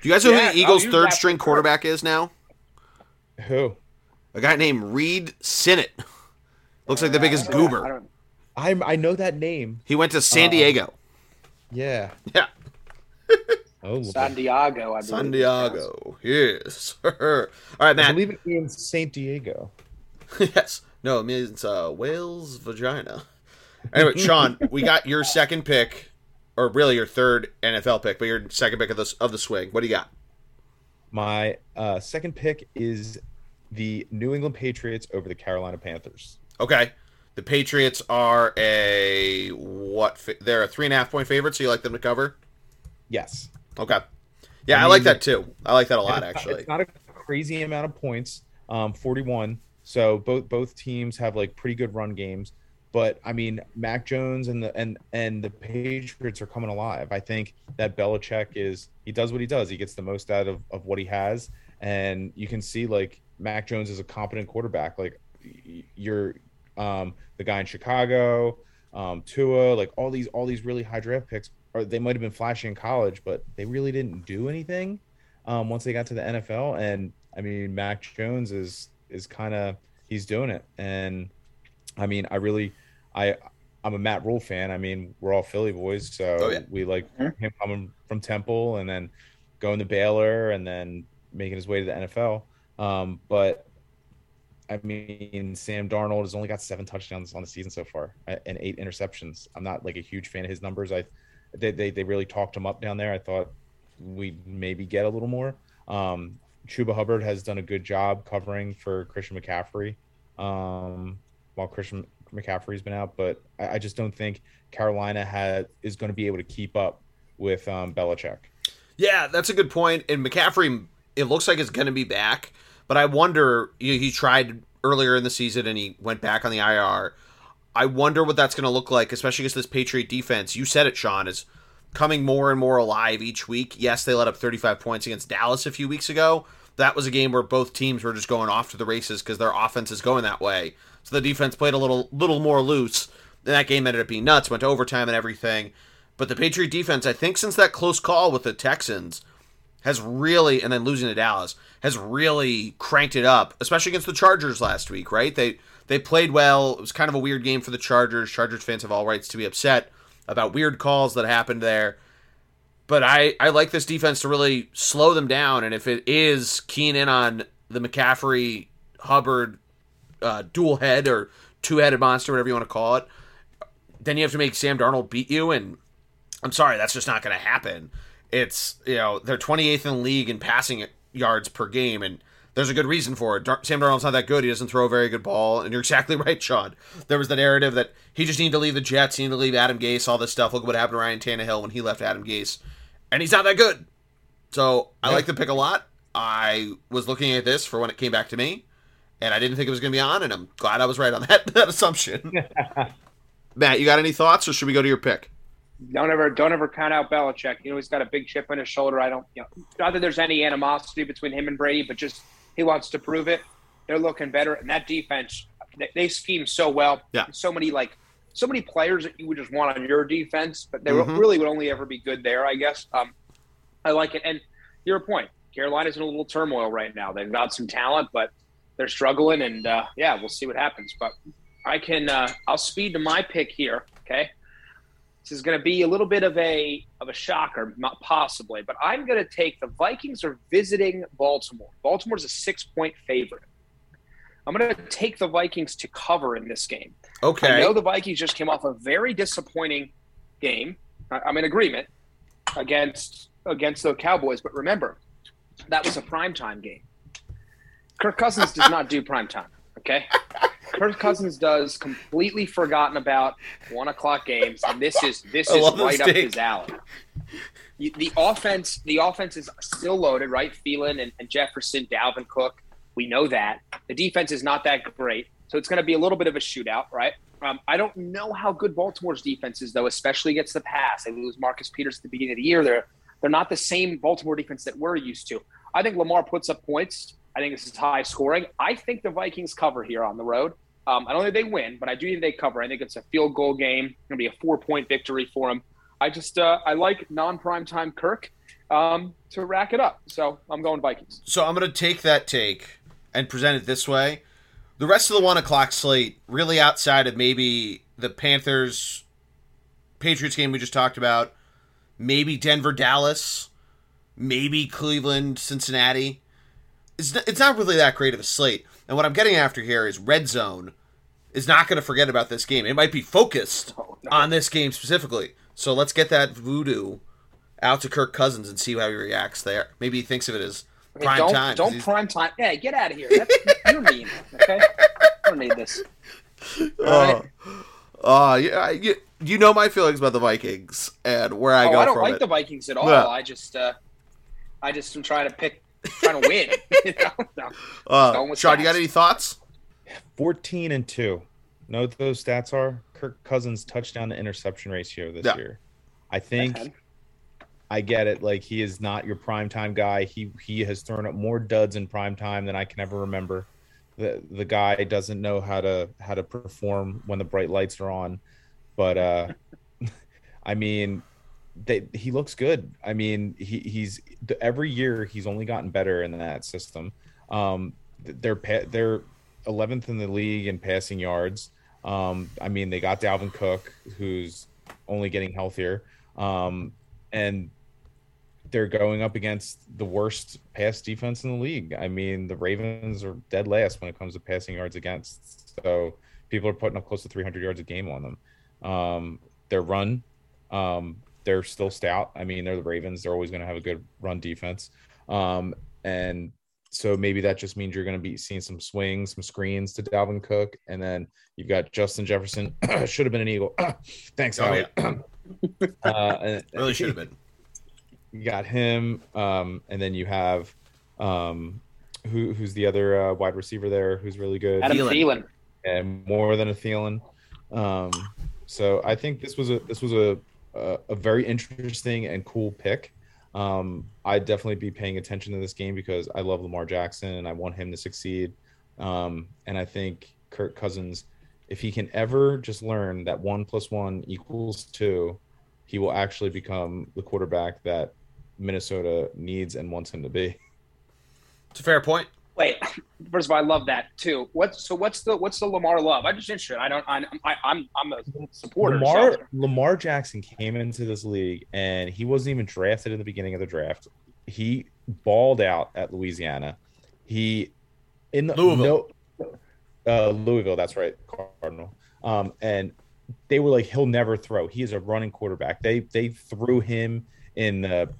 you guys know Yeah, who the Eagles' third that string for- quarterback is now? Who? A guy named Reid Sinnett. Looks like the uh, biggest I don't- goober. Don't- I'm I know that name. He went to San Uh, Diego. Yeah. Yeah. (laughs) Oh, San Diego, I believe. San Diego. Yes. All right, man. I Matt. believe it means Saint Diego. (laughs) yes. No, it means uh, whale's vagina. Anyway, (laughs) Sean, we got your second pick, or really your third NFL pick, but your second pick of the of the swing. What do you got? My uh, second pick is the New England Patriots over the Carolina Panthers. Okay. The Patriots are a what? They're a three and a half point favorite, so you like them to cover? Yes. Okay. Yeah, I, I like that too. I like that a lot, And it's not- actually. It's not a crazy amount of points, um, 41. So both both teams have like pretty good run games. But I mean, Mac Jones and the and and the Patriots are coming alive. I think that Belichick is he does what he does. He gets the most out of, of what he has, and you can see like Mac Jones is a competent quarterback. Like you're um, the guy in Chicago, um, Tua, like all these all these really high draft picks. Or they might have been flashy in college, but they really didn't do anything um, once they got to the NFL. And I mean, Mac Jones is is kind of he's doing it. And I mean, I really, I I'm a Matt Rhule fan. I mean, we're all Philly boys, so Oh, yeah. we like Mhm. him coming from Temple and then going to Baylor and then making his way to the NFL. Um, but I mean, Sam Darnold has only got seven touchdowns on the season so far and eight interceptions. I'm not like a huge fan of his numbers. I they they, they really talked him up down there. I thought we'd maybe get a little more. Um, Chuba Hubbard has done a good job covering for Christian McCaffrey um, while Christian McCaffrey's been out, but I, I just don't think Carolina had is going to be able to keep up with um, Belichick. Yeah, that's a good point. And McCaffrey, it looks like it's going to be back, but I wonder. He tried earlier in the season and he went back on the IR. I wonder what that's going to look like, especially against this Patriot defense. You said it, Sean, is coming more and more alive each week. Yes, they let up 35 points against Dallas a few weeks ago. That was a game where both teams were just going off to the races because their offense is going that way. So the defense played a little little more loose. And that game ended up being nuts, went to overtime and everything. But the Patriot defense, I think since that close call with the Texans, has really and then losing to Dallas has really cranked it up, especially against the Chargers last week, right? They they played well. It was kind of a weird game for the Chargers. Chargers fans have all rights to be upset about weird calls that happened there. But I, I like this defense to really slow them down. And if it is keen in on the McCaffrey Hubbard uh, dual head or two headed monster, whatever you want to call it, then you have to make Sam Darnold beat you. And I'm sorry, that's just not going to happen. It's, you know, they're 28th in the league in passing yards per game. And there's a good reason for it. Dar- Sam Darnold's not that good. He doesn't throw a very good ball. And you're exactly (laughs) right, Sean. There was the narrative that he just needed to leave the Jets, he needed to leave Adam Gase, all this stuff. Look what happened to Ryan Tannehill when he left Adam Gase. And he's not that good. So I Yeah. like the pick a lot. I was looking at this for when it came back to me, and I didn't think it was going to be on, and I'm glad I was right on that, (laughs) that assumption. (laughs) Matt, you got any thoughts, or should we go to your pick? Don't ever, don't ever count out Belichick. You know he's got a big chip on his shoulder. I don't, you know, not that there's any animosity between him and Brady, but just he wants to prove it. They're looking better, and that defense, they, they scheme so well. Yeah. so many like, so many players that you would just want on your defense, but they Mhm. really would only ever be good there, I guess. Um, I like it, and your point, Carolina's in a little turmoil right now. They've got some talent, but they're struggling, and uh, yeah, we'll see what happens. But I can, uh, I'll speed to my pick here. Okay. This is going to be a little bit of a of a shocker, not possibly, but I'm going to take the Vikings are visiting Baltimore. Baltimore's a six point favorite. I'm going to take the Vikings to cover in this game. Okay. I know the Vikings just came off a very disappointing game. I'm in agreement against against the Cowboys, but remember that was a primetime game. Kirk Cousins does not do primetime. Okay, Kirk Cousins does completely forgotten about one o'clock games, and this is this is right up his alley. The offense, the offense is still loaded, right? Thielen and, and Jefferson, Dalvin Cook. We know that the defense is not that great, so it's going to be a little bit of a shootout, right? Um, I don't know how good Baltimore's defense is, though, especially against the pass. They lose Marcus Peters at the beginning of the year. They're they're not the same Baltimore defense that we're used to. I think Lamar puts up points. I think this is high scoring. I think the Vikings cover here on the road. Um, I don't think they win, but I do think they cover. I think it's a field goal game. It's going to be a four point victory for them. I just uh, I like non primetime Kirk um, to rack it up. So I'm going Vikings. So I'm going to take that take and present it this way. The rest of the one o'clock slate, really outside of maybe the Panthers Patriots game we just talked about, maybe Denver Dallas, maybe Cleveland Cincinnati. It's not, it's not really that great of a slate. And what I'm getting after here is red zone is not going to forget about this game. It might be focused Oh, no. on this game specifically. So let's get that voodoo out to Kirk Cousins and see how he reacts there. Maybe he thinks of it as prime don't time. don't prime time. Hey, get out of here. That's, (laughs) you're mean. Okay, I don't need this. All right. (laughs) Uh, yeah, you, you know my feelings about the Vikings and where I oh, go I don't like it. the Vikings at all. Yeah. I just, uh, I just am trying to pick, trying to win. (laughs) you know? No. uh, going Sean, you got any thoughts? 14 and 2. Know what those stats are? Kirk Cousins touchdown to interception ratio this Yeah. year. I think Okay. I get it. Like he is not your primetime guy. He he has thrown up more duds in primetime than I can ever remember. The the guy doesn't know how to how to perform when the bright lights are on. But uh (laughs) I mean they, he looks good. I mean, he, he's every year he's only gotten better in that system. Um, they're they're 11th in the league in passing yards. Um, I mean, they got Dalvin Cook, who's only getting healthier, um, and they're going up against the worst pass defense in the league. I mean, the Ravens are dead last when it comes to passing yards against. So people are putting up close to 300 yards a game on them. Um, their run, um, they're still stout. I mean, they're the Ravens. They're always going to have a good run defense. Um, and so maybe that just means you're going to be seeing some swings, some screens to Dalvin Cook, and then you've got Justin Jefferson. (clears throat) Should have been an Eagle. (clears throat) Thanks, Oh, Howie. (clears throat) (laughs) uh, Really should have been. you got him, um, and then you have um, who who's the other uh, wide receiver there who's really good, Adam Thielen. Thielen. and more than a Thielen. Um, so I think this was a this was a a, a very interesting and cool pick. Um, I'd definitely be paying attention to this game because I love Lamar Jackson and I want him to succeed. Um, and I think Kirk Cousins, if he can ever just learn that one plus one equals two, he will actually become the quarterback that Minnesota needs and wants him to be. It's a fair point. Wait, first of all, I love that too. What's so? What's the what's the Lamar love? I'm just interested. I don't. I, I, I'm I'm a supporter. Lamar so- Lamar Jackson came into this league and he wasn't even drafted in the beginning of the draft. He balled out at Louisiana. He in the Louisville. no uh, Louisville, that's right, Cardinal. Um, and they were like, he'll never throw. He is a running quarterback. They they threw him in the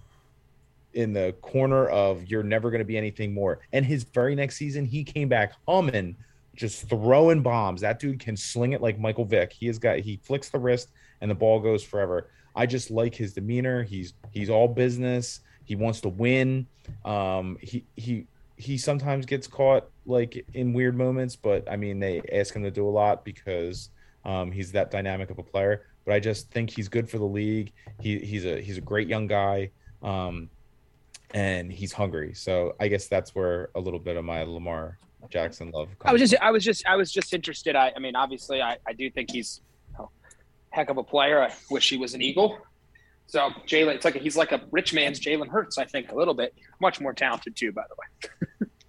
in the corner of you're never going to be anything more. And his very next season, he came back humming, just throwing bombs. That dude can sling it like Michael Vick. He has got he flicks the wrist and the ball goes forever. I just like his demeanor. He's he's all business. He wants to win. Um, he he he sometimes gets caught like in weird moments, but I mean they ask him to do a lot because um, he's that dynamic of a player. But I just think he's good for the league. He he's a he's a great young guy. Um, and he's hungry. So I guess that's where a little bit of my Lamar Jackson love comes. I was just, I was just, I was just interested. I, I mean, obviously, I, I do think he's a heck of a player. I wish he was an Eagle. So Jalen, it's like he's like a rich man's Jalen Hurts. I think a little bit, much more talented too. By the way, (laughs)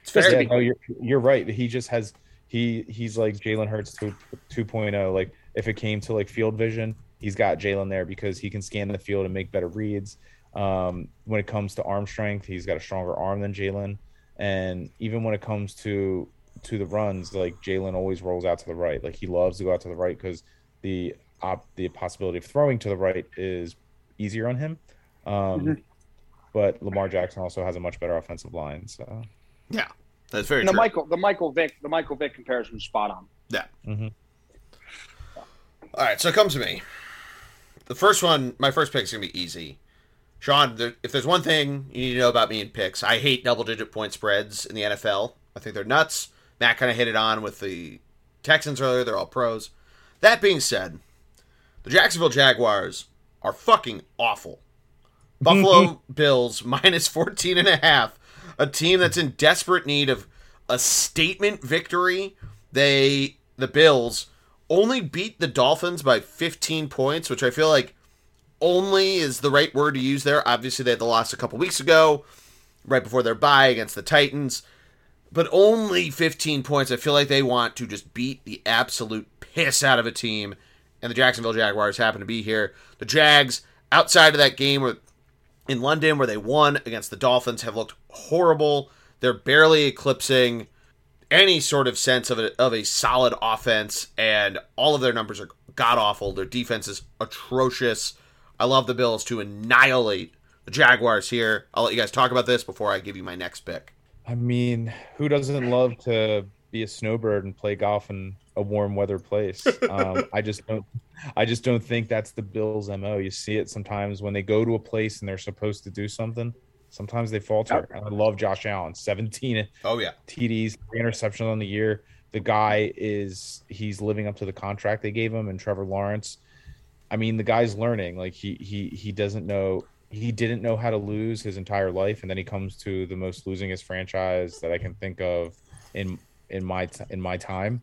It's fair. Yeah, no, oh, you're you're right. He just has he he's like Jalen Hurts 2, 2.0. Like if it came to like field vision, he's got Jalen there because he can scan the field and make better reads. Um, when it comes to arm strength, he's got a stronger arm than Jalen, and even when it comes to to the runs, like Jalen always rolls out to the right. Like he loves to go out to the right because the op, the possibility of throwing to the right is easier on him. Um, Mhm. But Lamar Jackson also has a much better offensive line. So Yeah, that's very and the true. Michael, the Michael Vick, the Michael Vick comparison was spot on. Yeah mhm. All right, so it comes to me. The first one, my first pick is gonna be easy. Sean, there, if there's one thing you need to know about me and picks, I hate double-digit point spreads in the NFL. I think they're nuts. Matt kind of hit it on with the Texans earlier. They're all pros. That being said, the Jacksonville Jaguars are fucking awful. (laughs) Buffalo Bills (laughs) minus 14 and a half. A team that's in desperate need of a statement victory. They the Bills only beat the Dolphins by 15 points, which I feel like only is the right word to use there. Obviously, they had the loss a couple weeks ago, right before their bye against the Titans. But only 15 points. I feel like they want to just beat the absolute piss out of a team. And the Jacksonville Jaguars happen to be here. The Jags, outside of that game in London where they won against the Dolphins, have looked horrible. They're barely eclipsing any sort of sense of a, of a solid offense, and all of their numbers are god awful. Their defense is atrocious. I love the Bills to annihilate the Jaguars here. I'll let you guys talk about this before I give you my next pick. I mean, who doesn't love to be a snowbird and play golf in a warm weather place? Um, (laughs) I just don't. I just don't think that's the Bills' mo. You see it sometimes when they go to a place and they're supposed to do something. Sometimes they falter. And I love Josh Allen, 17 Oh yeah, TDs, three interceptions on the year. The guy is he's living up to the contract they gave him, and Trevor Lawrence. I mean, the guy's learning. Like he he he doesn't know he didn't know how to lose his entire life, and then he comes to the most losingest franchise that I can think of in in my t- in my time,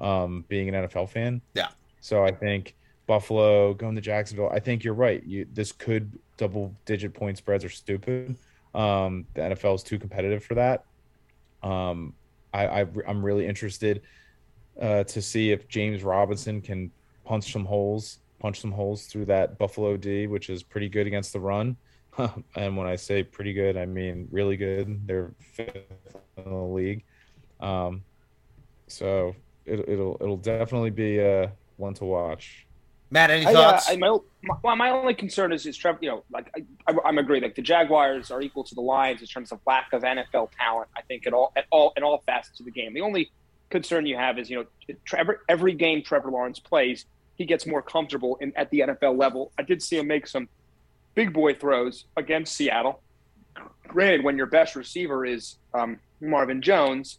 um, being an NFL fan. Yeah. So I think Buffalo going to Jacksonville. I think you're right. You this could double digit point spreads are stupid. Um, the NFL is too competitive for that. Um, I, I I'm really interested uh, to see if James Robinson can punch some holes, punch some holes through that Buffalo D, which is pretty good against the run. (laughs) and when I say pretty good, I mean really good. They're fifth in the league. Um, so it, it'll it'll definitely be uh, one to watch. Matt, any I, uh, thoughts? I, my, my, well, my only concern is, is Trevor. You know, like I, I, I'm agree. Like the Jaguars are equal to the Lions in terms of lack of NFL talent. I think at all, at all, in all facets of the game. The only concern you have is, you know, Trevor. Every game Trevor Lawrence plays, he gets more comfortable in at the NFL level. I did see him make some big boy throws against Seattle. Granted, when your best receiver is um, Marvin Jones,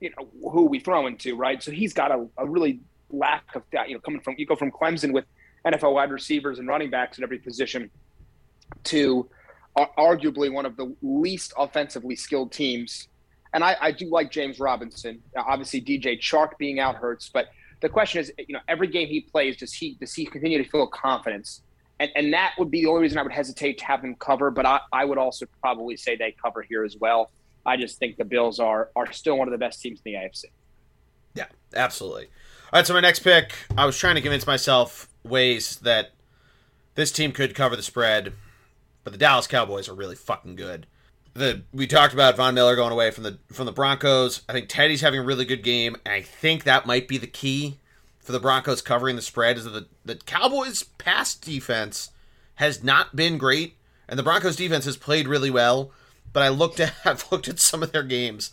you know who we throw into, right? So he's got a, a really lack of that. You know, coming from you go from Clemson with NFL wide receivers and running backs at every position to uh, arguably one of the least offensively skilled teams. And I, I do like James Robinson. Obviously, DJ Chark being out hurts, but the question is, you know, every game he plays, does he does he continue to feel confidence? And, and that would be the only reason I would hesitate to have him cover. But I, I would also probably say they cover here as well. I just think the Bills are are still one of the best teams in the AFC. Yeah, absolutely. All right, so my next pick, I was trying to convince myself ways that this team could cover the spread, but the Dallas Cowboys are really fucking good. The we talked about Von Miller going away from the from the Broncos. I think Teddy's having a really good game, and I think that might be the key for the Broncos covering the spread. Is that the the Cowboys' pass defense has not been great, and the Broncos' defense has played really well. But I looked at (laughs) I've looked at some of their games.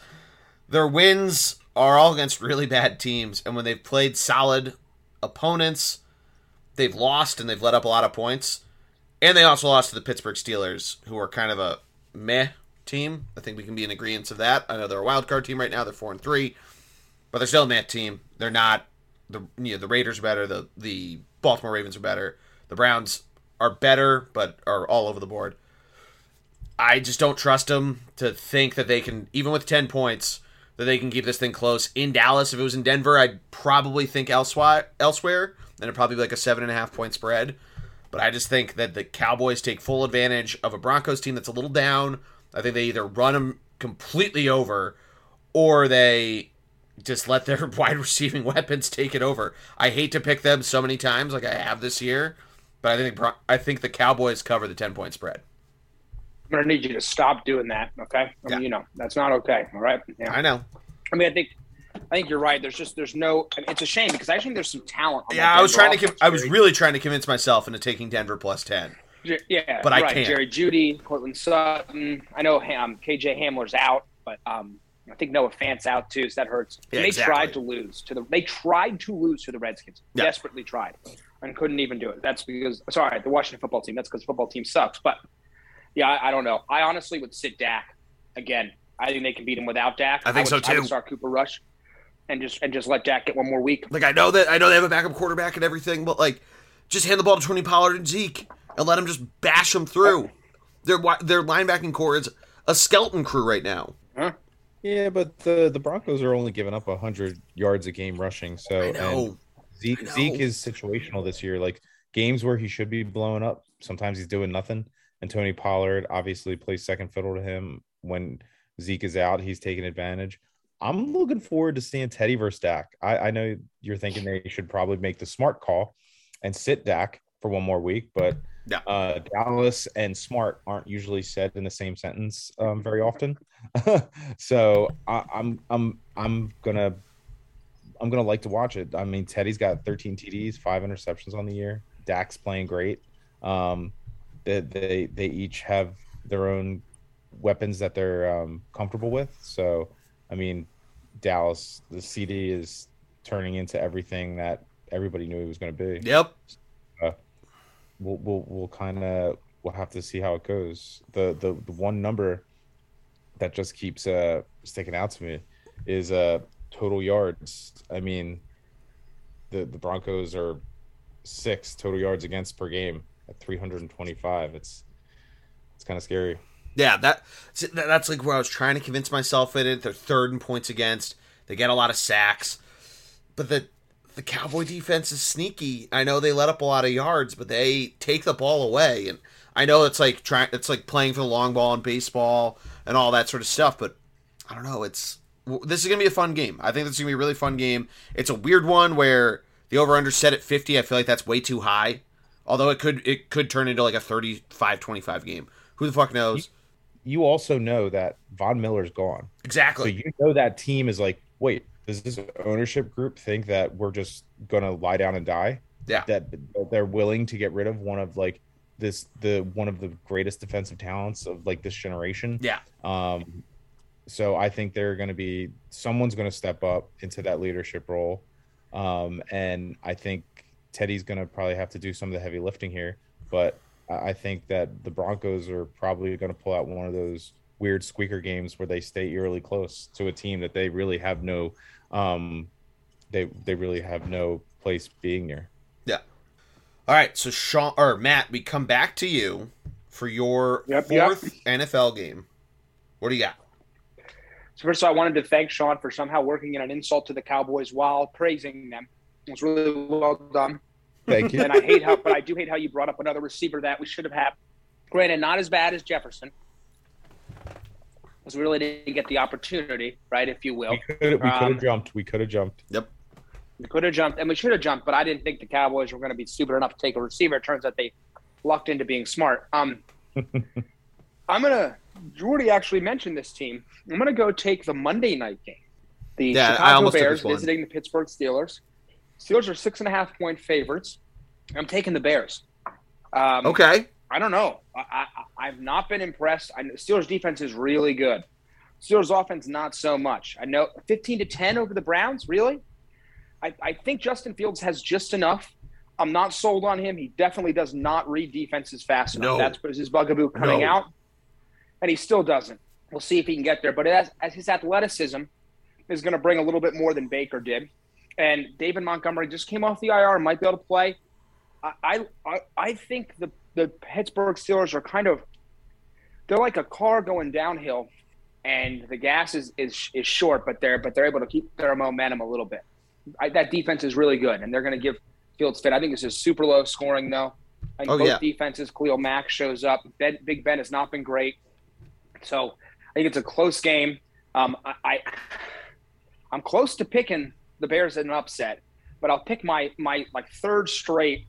Their wins are all against really bad teams, and when they've played solid opponents, they've lost and they've let up a lot of points. And they also lost to the Pittsburgh Steelers, who are kind of a meh team. I think we can be in agreement of that. I know they're a wild card team right now; they're four and three, but they're still a meh team. They're not the you know the Raiders are better. The the Baltimore Ravens are better. The Browns are better, but are all over the board. I just don't trust them to think that they can, even with ten points, that they can keep this thing close in Dallas. If it was in Denver, I'd probably think elsewhere. Elsewhere, and it'd probably be like a seven and a half point spread. But I just think that the Cowboys take full advantage of a Broncos team that's a little down. I think they either run them completely over, or they just let their (laughs) wide receiving weapons take it over. I hate to pick them so many times, like I have this year, but I think I think the Cowboys cover the ten point spread. I'm gonna need you to stop doing that. Okay, I Yeah. mean, you know that's not okay. All right. Yeah. I know. I mean, I think I think you're right. There's just there's no. It's a shame because I think there's some talent. on Yeah, I was trying to. Offense, I was really trying to convince myself into taking Denver plus ten. Yeah, But I right. can't. Jerry Jeudy, Courtland Sutton. I know um, KJ Hamler's out, but um, I think Noah Fant's out too, so that hurts. Yeah, they exactly. tried to lose to the. They tried to lose to the Redskins. Yeah. Desperately tried, and couldn't even do it. That's because sorry, the Washington football team. That's because the football team sucks. But yeah, I, I don't know. I honestly would sit Dak again. I think they can beat him without Dak. I think would, so, I too. would start Cooper Rush, and just and just let Dak get one more week. Like I know that I know they have a backup quarterback and everything, but like, just hand the ball to Tony Pollard and Zeke and let them just bash them through. Their wi- their linebacking corps is a skeleton crew right now. Yeah, but the the Broncos are only giving up hundred yards a game rushing. So I and. Zeke I know. Zeke is situational this year. Like games where he should be blowing up, sometimes he's doing nothing. And Tony Pollard obviously plays second fiddle to him when Zeke is out. He's taking advantage. I'm looking forward to seeing Teddy versus Dak. I, I know you're thinking they should probably make the smart call and sit Dak for one more week, but Yeah. uh, Dallas and smart aren't usually said in the same sentence um, very often. (laughs) so I, I'm I'm I'm gonna I'm gonna like to watch it. I mean, Teddy's got 13 TDs, five interceptions on the year. Dak's playing great. Um, they they they each have their own weapons that they're um, comfortable with. So, I mean, Dallas, the CeeDee is turning into everything that everybody knew he was going to be. Yep. We'll we'll, we'll kind of we'll have to see how it goes. The, the the one number that just keeps uh sticking out to me is uh total yards. I mean, the the Broncos are six total yards against per game at 325. It's it's kind of scary. Yeah, that that- that's like where I was trying to convince myself in it. They're third in points against. They get a lot of sacks, but the the Cowboy defense is sneaky. I know they let up a lot of yards, but they take the ball away. And I know it's like trying. It's like playing for the long ball in baseball and all that sort of stuff. But I don't know. It's this is gonna be a fun game. I think this is gonna be a really fun game. It's a weird one where the over under set at fifty. I feel like that's way too high. Although it could it could turn into like a 35-25 game. Who the fuck knows? You also know that Von Miller's gone. So Exactly. you know that team is like, wait, does this ownership group think that we're just gonna lie down and die? Yeah. That that they're willing to get rid of one of like this the one of the greatest defensive talents of like this generation. yeah. Um so I think they're gonna be someone's gonna step up into that leadership role. Um and I think Teddy's gonna probably have to do some of the heavy lifting here. But I think that the Broncos are probably going to pull out one of those weird squeaker games where they stay eerily close to a team that they really have no, um, they they really have no place being near. Yeah. All right, so Sean or Matt, we come back to you for your Yep, fourth NFL game. What do you got? So first of all, I wanted to thank Sean for somehow working in an insult to the Cowboys while praising them. It was really well done. Thank you. And I hate how, but I do hate how you brought up another receiver that we should have had. Granted, not as bad as Jefferson, because we really didn't get the opportunity, right? If you will, we could have Um, jumped. We could have jumped. Yep. We could have jumped, and we should have jumped, but I didn't think the Cowboys were going to be stupid enough to take a receiver. It turns out they lucked into being smart. Um, (laughs) I'm gonna. Geordie actually mentioned this team. I'm gonna go take the Monday night game. The Yeah, Chicago Bears visiting the Pittsburgh Steelers. Steelers are six and a half point favorites. I'm taking the Bears. Um, Okay. I don't know. I, I, I've not been impressed. I Steelers defense is really good. Steelers offense not so much. I know 15 to 10 over the Browns. Really? I, I think Justin Fields has just enough. I'm not sold on him. He definitely does not read defenses fast enough. No. That's was his bugaboo coming No. out, and he still doesn't. We'll see if he can get there. But as, as his athleticism is going to bring a little bit more than Baker did, and David Montgomery just came off the IR might be able to play. I I, I- think the the Pittsburgh Steelers are kind of they're like a car going downhill, and the gas is is, is short, but they're but they're able to keep their momentum a little bit. I, that defense is really good, and they're going to give Fields fit. I think this is super low scoring though. I think Oh, both yeah. defenses. Khalil Mack shows up. Ben, Big Ben has not been great, so I think it's a close game. Um, I, I I'm close to picking the Bears in an upset, but I'll pick my my like third straight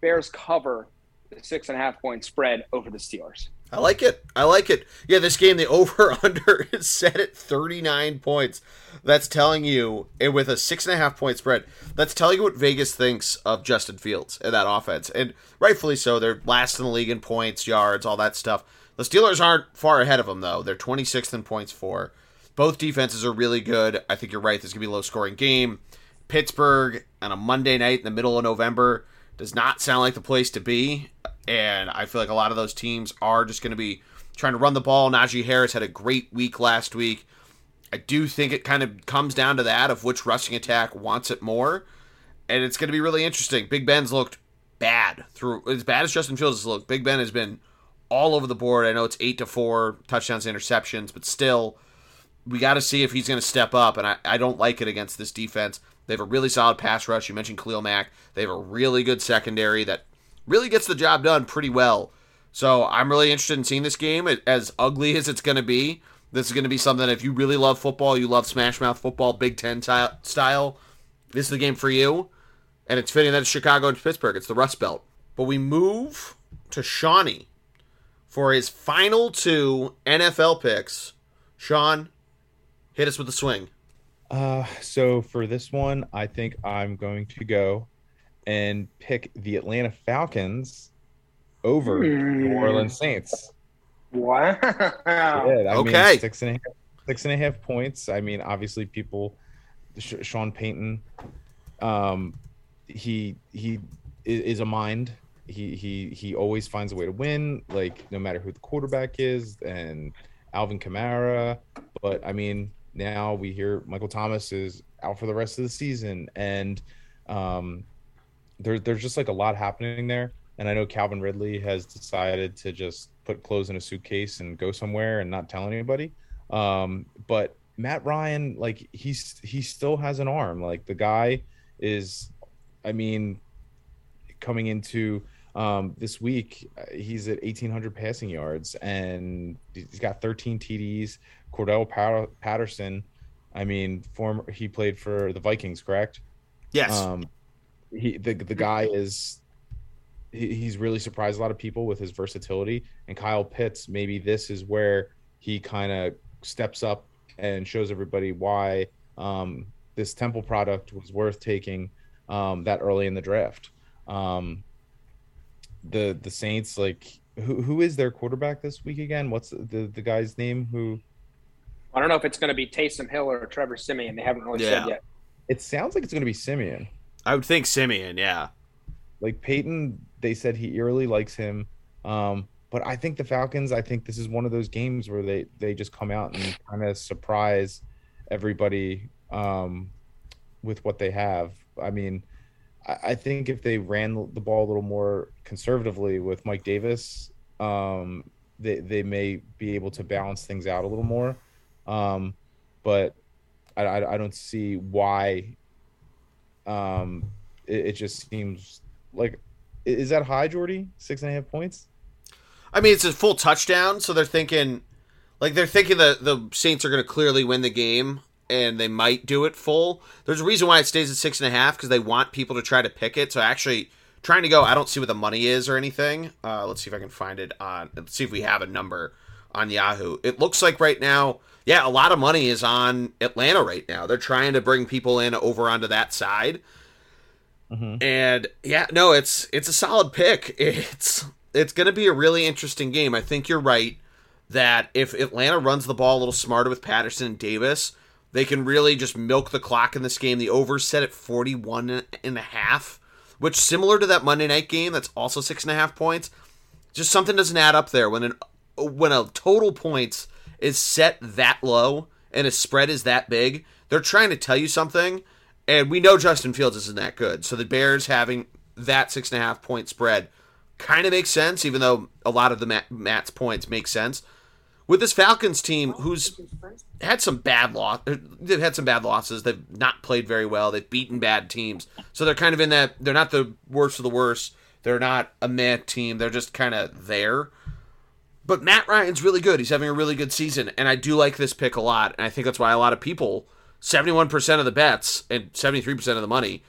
Bears cover the six and a half point spread over the Steelers. I like it. I like it. Yeah, this game, the (laughs) over under is set at 39 points. That's telling you, and with a six and a half point spread, that's telling you what Vegas thinks of Justin Fields and that offense. And rightfully so. They're last in the league in points, yards, all that stuff. The Steelers aren't far ahead of them, though. They're 26th in points for. Both defenses are really good. I think you're right. This is going to be a low scoring game. Pittsburgh on a Monday night in the middle of November does not sound like the place to be. And I feel like a lot of those teams are just going to be trying to run the ball. Najee Harris had a great week last week. I do think it kind of comes down to that of which rushing attack wants it more. And it's going to be really interesting. Big Ben's looked bad through as bad as Justin Fields has looked. Big Ben has been all over the board. I know it's eight to four touchdowns, interceptions, but still, we got to see if he's going to step up. And I, I don't like it against this defense. They have a really solid pass rush. You mentioned Khalil Mack. They have a really good secondary that really gets the job done pretty well. So I'm really interested in seeing this game. As ugly as it's going to be, this is going to be something. If you really love football, you love Smash Mouth football, Big Ten ti- style. This is the game for you. And it's fitting that it's Chicago and Pittsburgh. It's the Rust Belt. But we move to Shawnee for his final two NFL picks. Sean, hit us with the swing. Uh, so for this one, I think I'm going to go and pick the Atlanta Falcons over the New Orleans Saints. Wow. Yeah, I Okay. mean, six and a half, six and a half points. I mean, obviously, people, Sh- Sean Payton, um, he he i- is a mind. He he he always finds a way to win. Like no matter who the quarterback is, and Alvin Kamara. But I mean, now we hear Michael Thomas is out for the rest of the season, and um, there, there's just like a lot happening there. And I know Calvin Ridley has decided to just put clothes in a suitcase and go somewhere and not tell anybody. Um, but Matt Ryan, like he's he still has an arm. Like the guy is, I mean, coming into um, this week, uh, he's at 1,800 passing yards and he's got 13 TDs. Cordarrelle Pat- Patterson, I mean, former he played for the Vikings, correct? Yes. Um, he the the guy is he, he's really surprised a lot of people with his versatility. And Kyle Pitts, maybe this is where he kind of steps up and shows everybody why um, this Temple product was worth taking um, that early in the draft. Um, the the Saints, like who who is their quarterback this week again? What's the the guy's name? Who I don't know if it's going to be Taysom Hill or Trevor Siemian. They haven't really Yeah. said yet. it sounds like it's going to be Siemian. I would think Siemian, yeah. like Payton, they said he eerily likes him. Um, but I think the Falcons. I think this is one of those games where they they just come out and kind of surprise everybody um, with what they have. I mean, I, think if they ran the ball a little more conservatively with Mike Davis, um, they they may be able to balance things out a little more. Um, but I, I, I don't see why. Um, it, it just seems like is that high, Geordie? Six and a half points. I mean, it's a full touchdown, so they're thinking, like they're thinking that the Saints are going to clearly win the game, and they might do it full. There's a reason why it stays at six and a half because they want people to try to pick it. So actually, trying to go, I don't see what the money is or anything. Uh, let's see if I can find it on. Let's see if we have a number on Yahoo. It looks like right now, yeah, a lot of money is on Atlanta right now. They're trying to bring people in over onto that side. Mm-hmm. And yeah, no, it's it's a solid pick. (laughs) It's it's going to be a really interesting game. I think you're right that if Atlanta runs the ball a little smarter with Patterson and Davis, they can really just milk the clock in this game. The over set at 41 and a half, which similar to that Monday night game that's also six and a half points. Just something doesn't add up there when an when a total points is set that low and a spread is that big. They're trying to tell you something, and we know Justin Fields isn't that good. So the Bears having that six and a half point spread kind of makes sense, even though a lot of the Matt, Matt's points make sense. With this Falcons team, who's had some bad loss, they've had some bad losses. They've not played very well. They've beaten bad teams, so they're kind of in that. They're not the worst of the worst. They're not a mad team. They're just kind of there. But Matt Ryan's really good. He's having a really good season, and I do like this pick a lot. And I think that's why a lot of people, seventy-one percent of the bets and seventy-three percent of the money,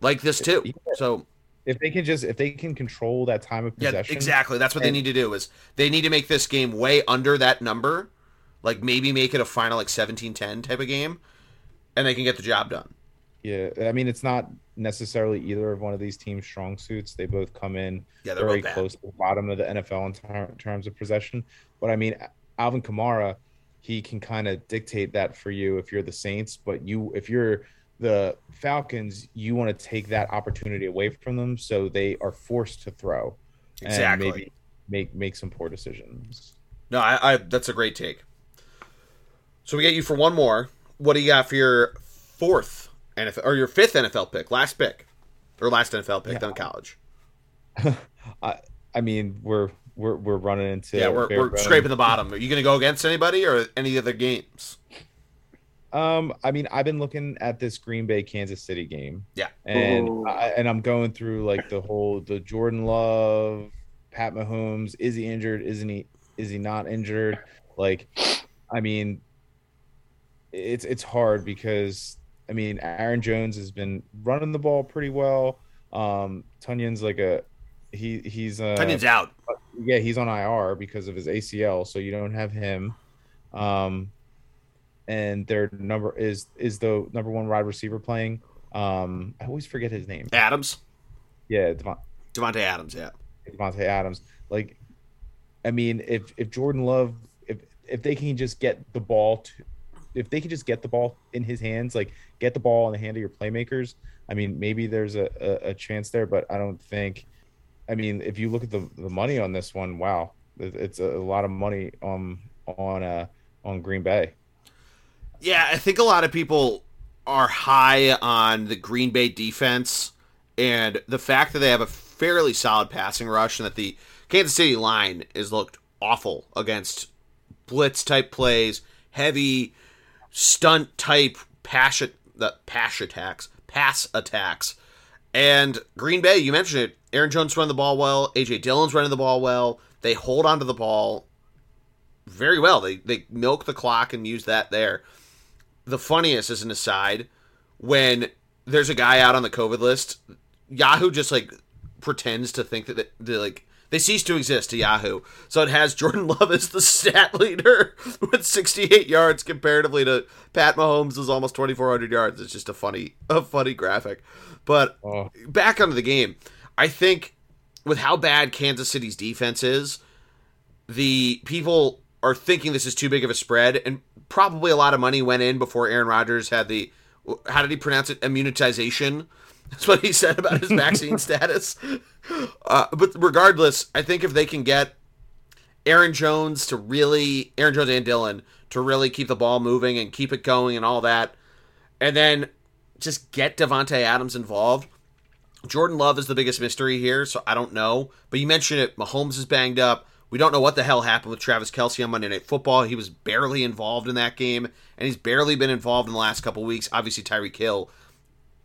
like this too. So if they can just if they can control that time of possession. Yeah, exactly. That's what and, they need to do is they need to make this game way under that number. Like maybe make it a final like 17-10 type of game and they can get the job done. Yeah, I mean it's not necessarily either of one of these teams' strong suits. They both come in yeah, very close to the bottom of the NFL in ter- terms of possession. But I mean, Alvin Kamara, he can kind of dictate that for you if you're the Saints. But you, if you're the Falcons, you want to take that opportunity away from them, so they are forced to throw exactly. and maybe make make some poor decisions. No, I, I that's a great take. So we get you for one more. What do you got for your fourth NFL or your fifth NFL pick, last pick, or last NFL pick yeah. college? (laughs) I I mean we're we're we're running into yeah we're, we're scraping the bottom. Are you going to go against anybody or any other games? Um, I mean, I've been looking at this Green Bay Kansas City game. Yeah, and I, and I'm going through like the whole the Jordan Love, Pat Mahomes. Is he injured? Isn't he? Is he not injured? Like, I mean, it's it's hard because I mean, Aaron Jones has been running the ball pretty well. Um, Tonyan's like a he he's uh Tonyan's out. Yeah, he's on IR because of his ACL, so you don't have him. Um, and their number is is the number one wide receiver playing. Um, I always forget his name. Adams. Yeah, Devon- Davante Adams. Yeah, Davante Adams. Like, I mean, if if Jordan Love, if if they can just get the ball to, if they can just get the ball in his hands, like get the ball in the hand of your playmakers. I mean, maybe there's a, a, a chance there, but I don't think. I mean, if you look at the the money on this one, wow, it's a, a lot of money on on uh on Green Bay. Yeah, I think a lot of people are high on the Green Bay defense and the fact that they have a fairly solid passing rush and that the Kansas City line is looked awful against blitz type plays, heavy stunt type pass the pass attacks, pass attacks. And Green Bay, you mentioned it, Aaron Jones running the ball well, AJ Dillon's running the ball well. They hold onto the ball very well. They they milk the clock and use that there the funniest as an aside when there's a guy out on the COVID list. Yahoo just like pretends to think that they, like they cease to exist to Yahoo. So it has (laughs) Jordan Love as the stat leader (laughs) with 68 yards comparatively to Pat Mahomes is almost 2400 yards. It's just a funny a funny graphic. But oh. back onto the game. I think with how bad Kansas City's defense is, the people are thinking this is too big of a spread and probably a lot of money went in before Aaron Rodgers had the how did he pronounce it? Immunization. (laughs) That's what he said about his vaccine (laughs) status. Uh, but regardless, I think if they can get Aaron Jones to really, Aaron Jones and Dillon to really keep the ball moving and keep it going and all that, and then just get Davante Adams involved. Jordan Love is the biggest mystery here, so I don't know. But you mentioned it. Mahomes is banged up. We don't know what the hell happened with Travis Kelce on Monday Night Football. He was barely involved in that game, and he's barely been involved in the last couple weeks. Obviously, Tyreek Hill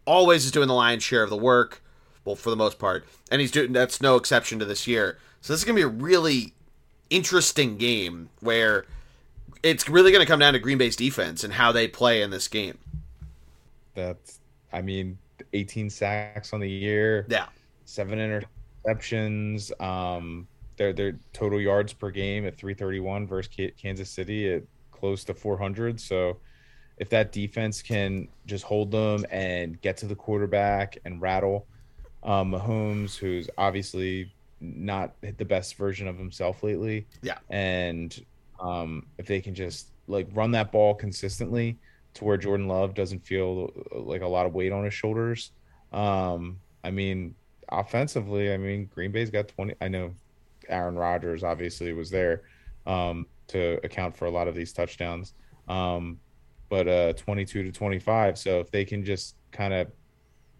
always is doing the lion's share of the work, well, for the most part, and he's doing that's no exception to this year. So this is gonna be a really interesting game where it's really gonna come down to Green Bay's defense and how they play in this game. That's, I mean, 18 sacks on the year. Yeah, seven interceptions. Um, their their total yards per game at 331 versus Kansas City at close to 400. So if that defense can just hold them and get to the quarterback and rattle um, Mahomes, who's obviously not the best version of himself lately. Yeah. And um, if they can just like run that ball consistently to where Jordan Love doesn't feel like a lot of weight on his shoulders. Um, I mean, offensively, I mean, Green Bay's got 20. I know Aaron Rodgers obviously was there um, to account for a lot of these touchdowns. Um, but uh, 22 to 25. So if they can just kind of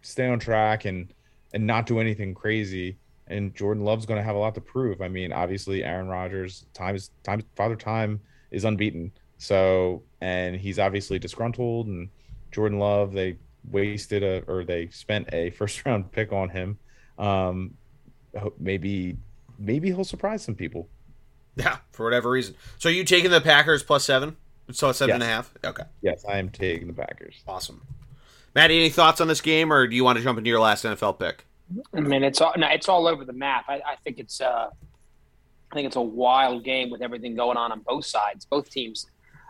stay on track and and not do anything crazy, and Jordan Love's going to have a lot to prove. I mean, obviously Aaron Rodgers time is time father time is unbeaten. So and he's obviously disgruntled, and Jordan Love they wasted a or they spent a (laughs) first round pick on him. Um, maybe maybe he'll surprise some people. Yeah, for whatever reason. So are you taking the Packers plus seven? So seven yes. and a half. Okay. Yes, I am taking the Packers. Awesome. Maddie, any thoughts on this game, or do you want to jump into your last NFL pick? I mean, it's all no, it's all over the map. I, I think it's uh, I think it's a wild game with everything going on on both sides. Both teams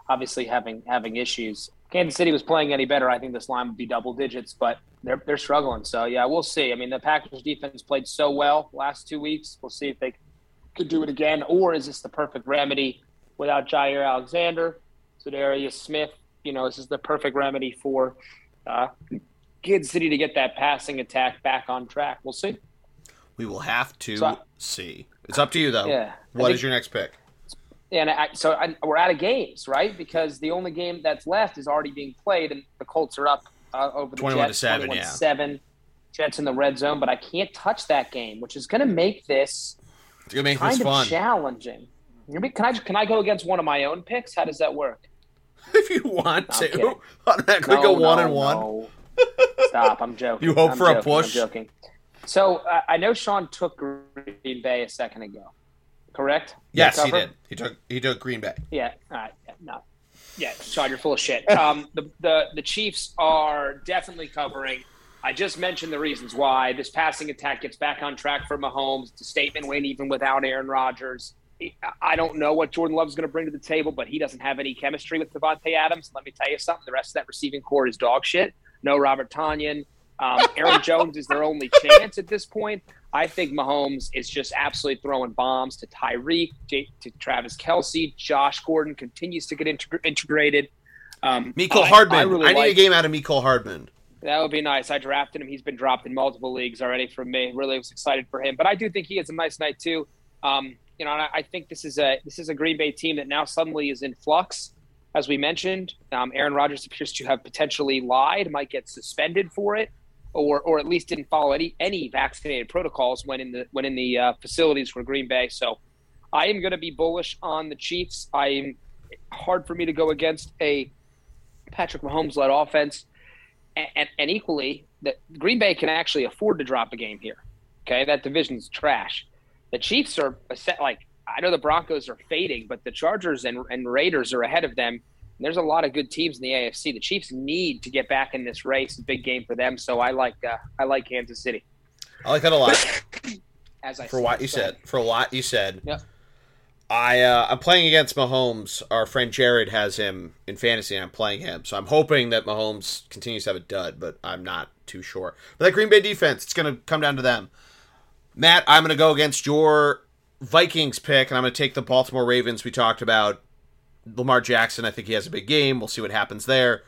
obviously having having issues. Kansas City was playing any better, I think this line would be double digits, but they're they're struggling. So yeah, we'll see. I mean, the Packers defense played so well last two weeks. We'll see if they could do it again, or is this the perfect remedy without Jaire Alexander? Za'Darius Smith, you know, this is the perfect remedy for uh, Kansas City to get that passing attack back on track. We'll see. We will have to so, see. It's up to you, though. Yeah. What think, is your next pick? And I, so I, we're out of games, right? Because the only game that's left is already being played, and the Colts are up uh, over the 21 Jets, to 7, 21 yeah. 7. Jets in the red zone, but I can't touch that game, which is going to make this it's gonna make kind this of fun. challenging. Can I can I go against one of my own picks? How does that work? (laughs) if you want to. Automatically (laughs) no, go one no, and one. No. Stop! I'm (laughs) joking. You hope I'm for joking, a push. I'm joking. So uh, I know Sean took Green Bay a second ago, correct? Yes, he did. He took he took Green Bay. Yeah. All right. Yeah, no. Yeah, Sean, you're full of shit. Um, the, the the Chiefs are definitely covering. I just mentioned the reasons why this passing attack gets back on track for Mahomes. It's a statement win even without Aaron Rodgers. I don't know what Jordan Love's going to bring to the table, but he doesn't have any chemistry with Davante Adams. Let me tell you something. The rest of that receiving corps is dog shit. No Robert Tonyan. Um, Aaron (laughs) Jones is their only chance at this point. I think Mahomes is just absolutely throwing bombs to Tyreek, to, Travis Kelce. Josh Gordon continues to get integ- integrated. Um, Mecole Hardman. I, I, really I need like, a game out of Mecole Hardman. That would be nice. I drafted him. He's been dropped in multiple leagues already from me. Really was excited for him. But I do think he has a nice night too. Um, you know, I think this is a this is a Green Bay team that now suddenly is in flux. As we mentioned, um, Aaron Rodgers appears to have potentially lied, might get suspended for it, or or at least didn't follow any any vaccinated protocols when in the when in the uh, facilities for Green Bay. So, I am going to be bullish on the Chiefs. I'm hard for me to go against a Patrick Mahomes led offense, and, and, and equally that Green Bay can actually afford to drop a game here. Okay, that division's trash the Chiefs are a set like I know the Broncos are fading, but the Chargers and, and Raiders are ahead of them. There's a lot of good teams in the AFC. The Chiefs need to get back in this race. Big game for them. So I like uh, I like Kansas City. I like that a lot. (coughs) As I for what you said, for a lot you said. Yep. I uh, I'm playing against Mahomes. Our friend Jared has him in fantasy. I'm playing him, so I'm hoping that Mahomes continues to have a dud, but I'm not too sure. But that Green Bay defense, it's going to come down to them. Matt, I'm going to go against your Vikings pick, and I'm going to take the Baltimore Ravens. We talked about Lamar Jackson. I think he has a big game. We'll see what happens there.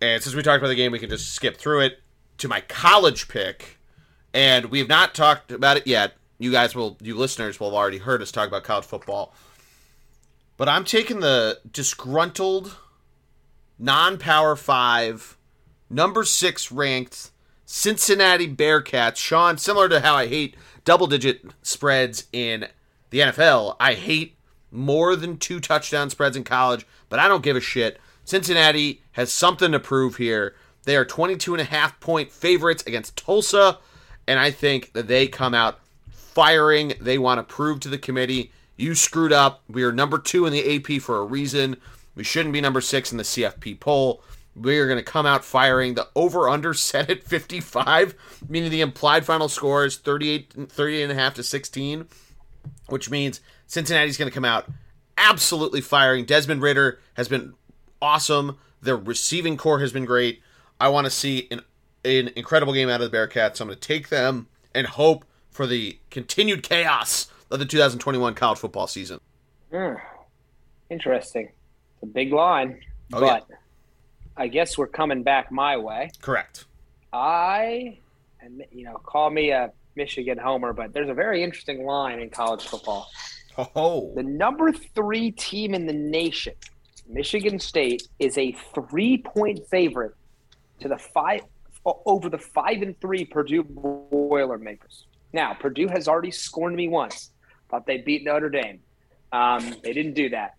And since we talked about the game, we can just skip through it to my college pick. And we have not talked about it yet. You guys will, you listeners will have already heard us talk about college football. But I'm taking the disgruntled, non power five, number six ranked Cincinnati Bearcats. Sean, similar to how I hate double digit spreads in the NFL, I hate more than two touchdown spreads in college, but I don't give a shit. Cincinnati has something to prove here. They are 22 and a half point favorites against Tulsa, and I think that they come out firing. They want to prove to the committee, you screwed up. We are number two in the AP for a reason. We shouldn't be number six in the CFP poll. We are going to come out firing. The over under (laughs) set at 55, meaning the implied final score is 38, 38 and a half to 16, which means Cincinnati's going to come out absolutely firing. Desmond Ridder has been awesome. Their receiving corps has been great. I want to see an, an incredible game out of the Bearcats. So I'm going to take them and hope for the continued chaos of the 2021 college football season. Mm, interesting. It's a big line, Oh, but I guess we're coming back my way. Correct. I, and you know, call me a Michigan homer, but there's a very interesting line in college football. Oh, The number three team in the nation, Michigan State, is a three-point favorite to the five over the five and three Purdue Boilermakers. Now, Purdue has already scorned me once. Thought they beat Notre Dame. Um, they didn't do that.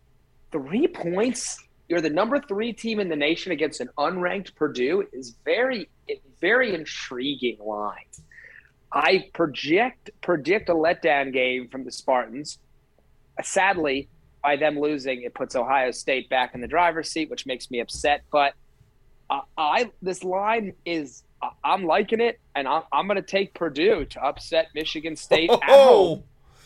Three points. You're the number three team in the nation against an unranked Purdue is very, very intriguing line. I project predict a letdown game from the Spartans. Sadly, by them losing, it puts Ohio State back in the driver's seat, which makes me upset. But uh, I this line is I- I'm liking it, and I'm, I'm going to take Purdue to upset Michigan State at home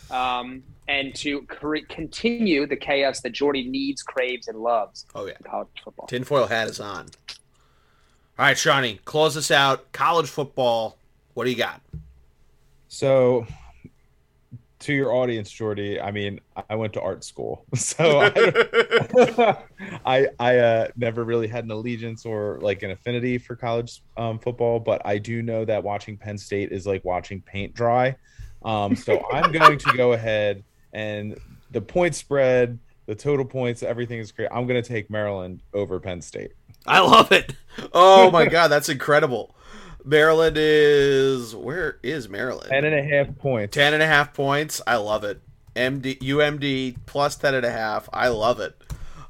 oh, um, and to cre- continue the chaos that Geordie needs, craves, and loves oh yeah. in college football. Tinfoil hat is on. All right, Shawnee, close us out. College football. What do you got? So, to your audience, Geordie, I mean, I went to art school, (laughs) so I, (laughs) (laughs) I, I uh, never really had an allegiance or like an affinity for college um, football, but I do know that watching Penn State is like watching paint dry. Um, so I'm going to go ahead and the point spread, the total points, everything is great. I'm going to take Maryland over Penn State. I love it. Oh my god, that's incredible. Maryland is where is Maryland? Ten and a half points. Ten and a half points. I love it. MD UMD plus ten and a half. I love it.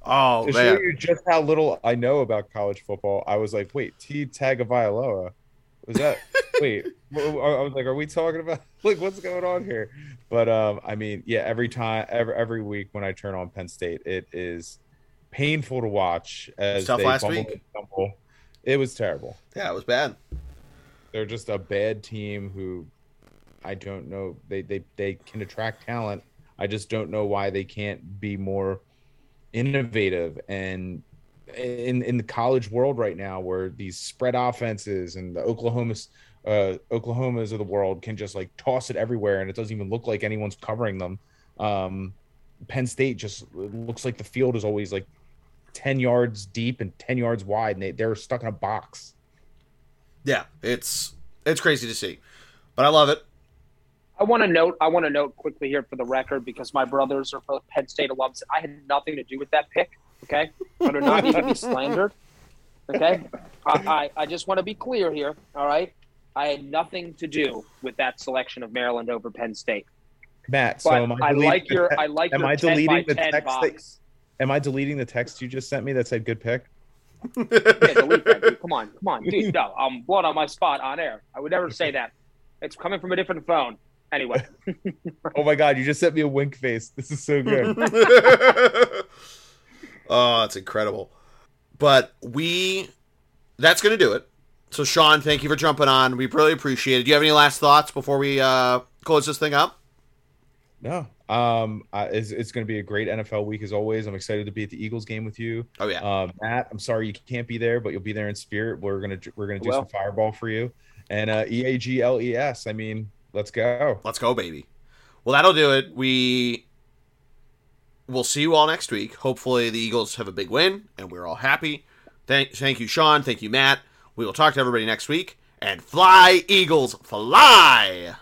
Oh to man. show you just how little I know about college football, I was like, wait, T Tagovailoa, was that? (laughs) wait, I was like, are we talking about (laughs) like what's going on here? But um, I mean, yeah, every time, every every week when I turn on Penn State, it is painful to watch as Tough they last week? It was terrible. Yeah, it was bad. They're just a bad team who I don't know. They they they can attract talent. I just don't know why they can't be more innovative and in in the college world right now where these spread offenses and the Oklahoma's uh Oklahomas of the world can just like toss it everywhere and it doesn't even look like anyone's covering them. Um Penn State just looks like the field is always like 10 yards deep and 10 yards wide and they, they're stuck in a box. Yeah, it's it's crazy to see, but I love it. I want to note. I want to note quickly here for the record because my brothers are both Penn State alums. I had nothing to do with that pick. Okay, I do not need to be (laughs) slandered. Okay, I, I, I just want to be clear here. All right, I had nothing to do with that selection of Maryland over Penn State. Matt, so am I, I deleting like the your. I like am your I 10 by deleting the 10 text that- am I deleting the text you just sent me that said good pick? Yeah, delete that. Dude. Come on, come on, dude. (laughs) No, I'm blown on my spot on air. I would never say that. It's coming from a different phone. Anyway, (laughs) Oh my god, you just sent me a wink face. This is so good. (laughs) oh, that's incredible. But we that's going to do it. So Sean, thank you for jumping on. We really appreciate it. Do you have any last thoughts before we uh close this thing up? no. Um I, it's, it's going to be a great NFL week as always. I'm excited to be at the Eagles game with you. Oh yeah. Um Matt, I'm sorry you can't be there, but you'll be there in spirit. We're going to we're to do Well. some fireball for you. And uh E A G L E S. I mean, let's go. Let's go, baby. Well, that'll do it. We We will see you all next week. Hopefully, the Eagles have a big win and we're all happy. Thank, thank you, Sean. Thank you, Matt. We will talk to everybody next week. And fly, Eagles, fly!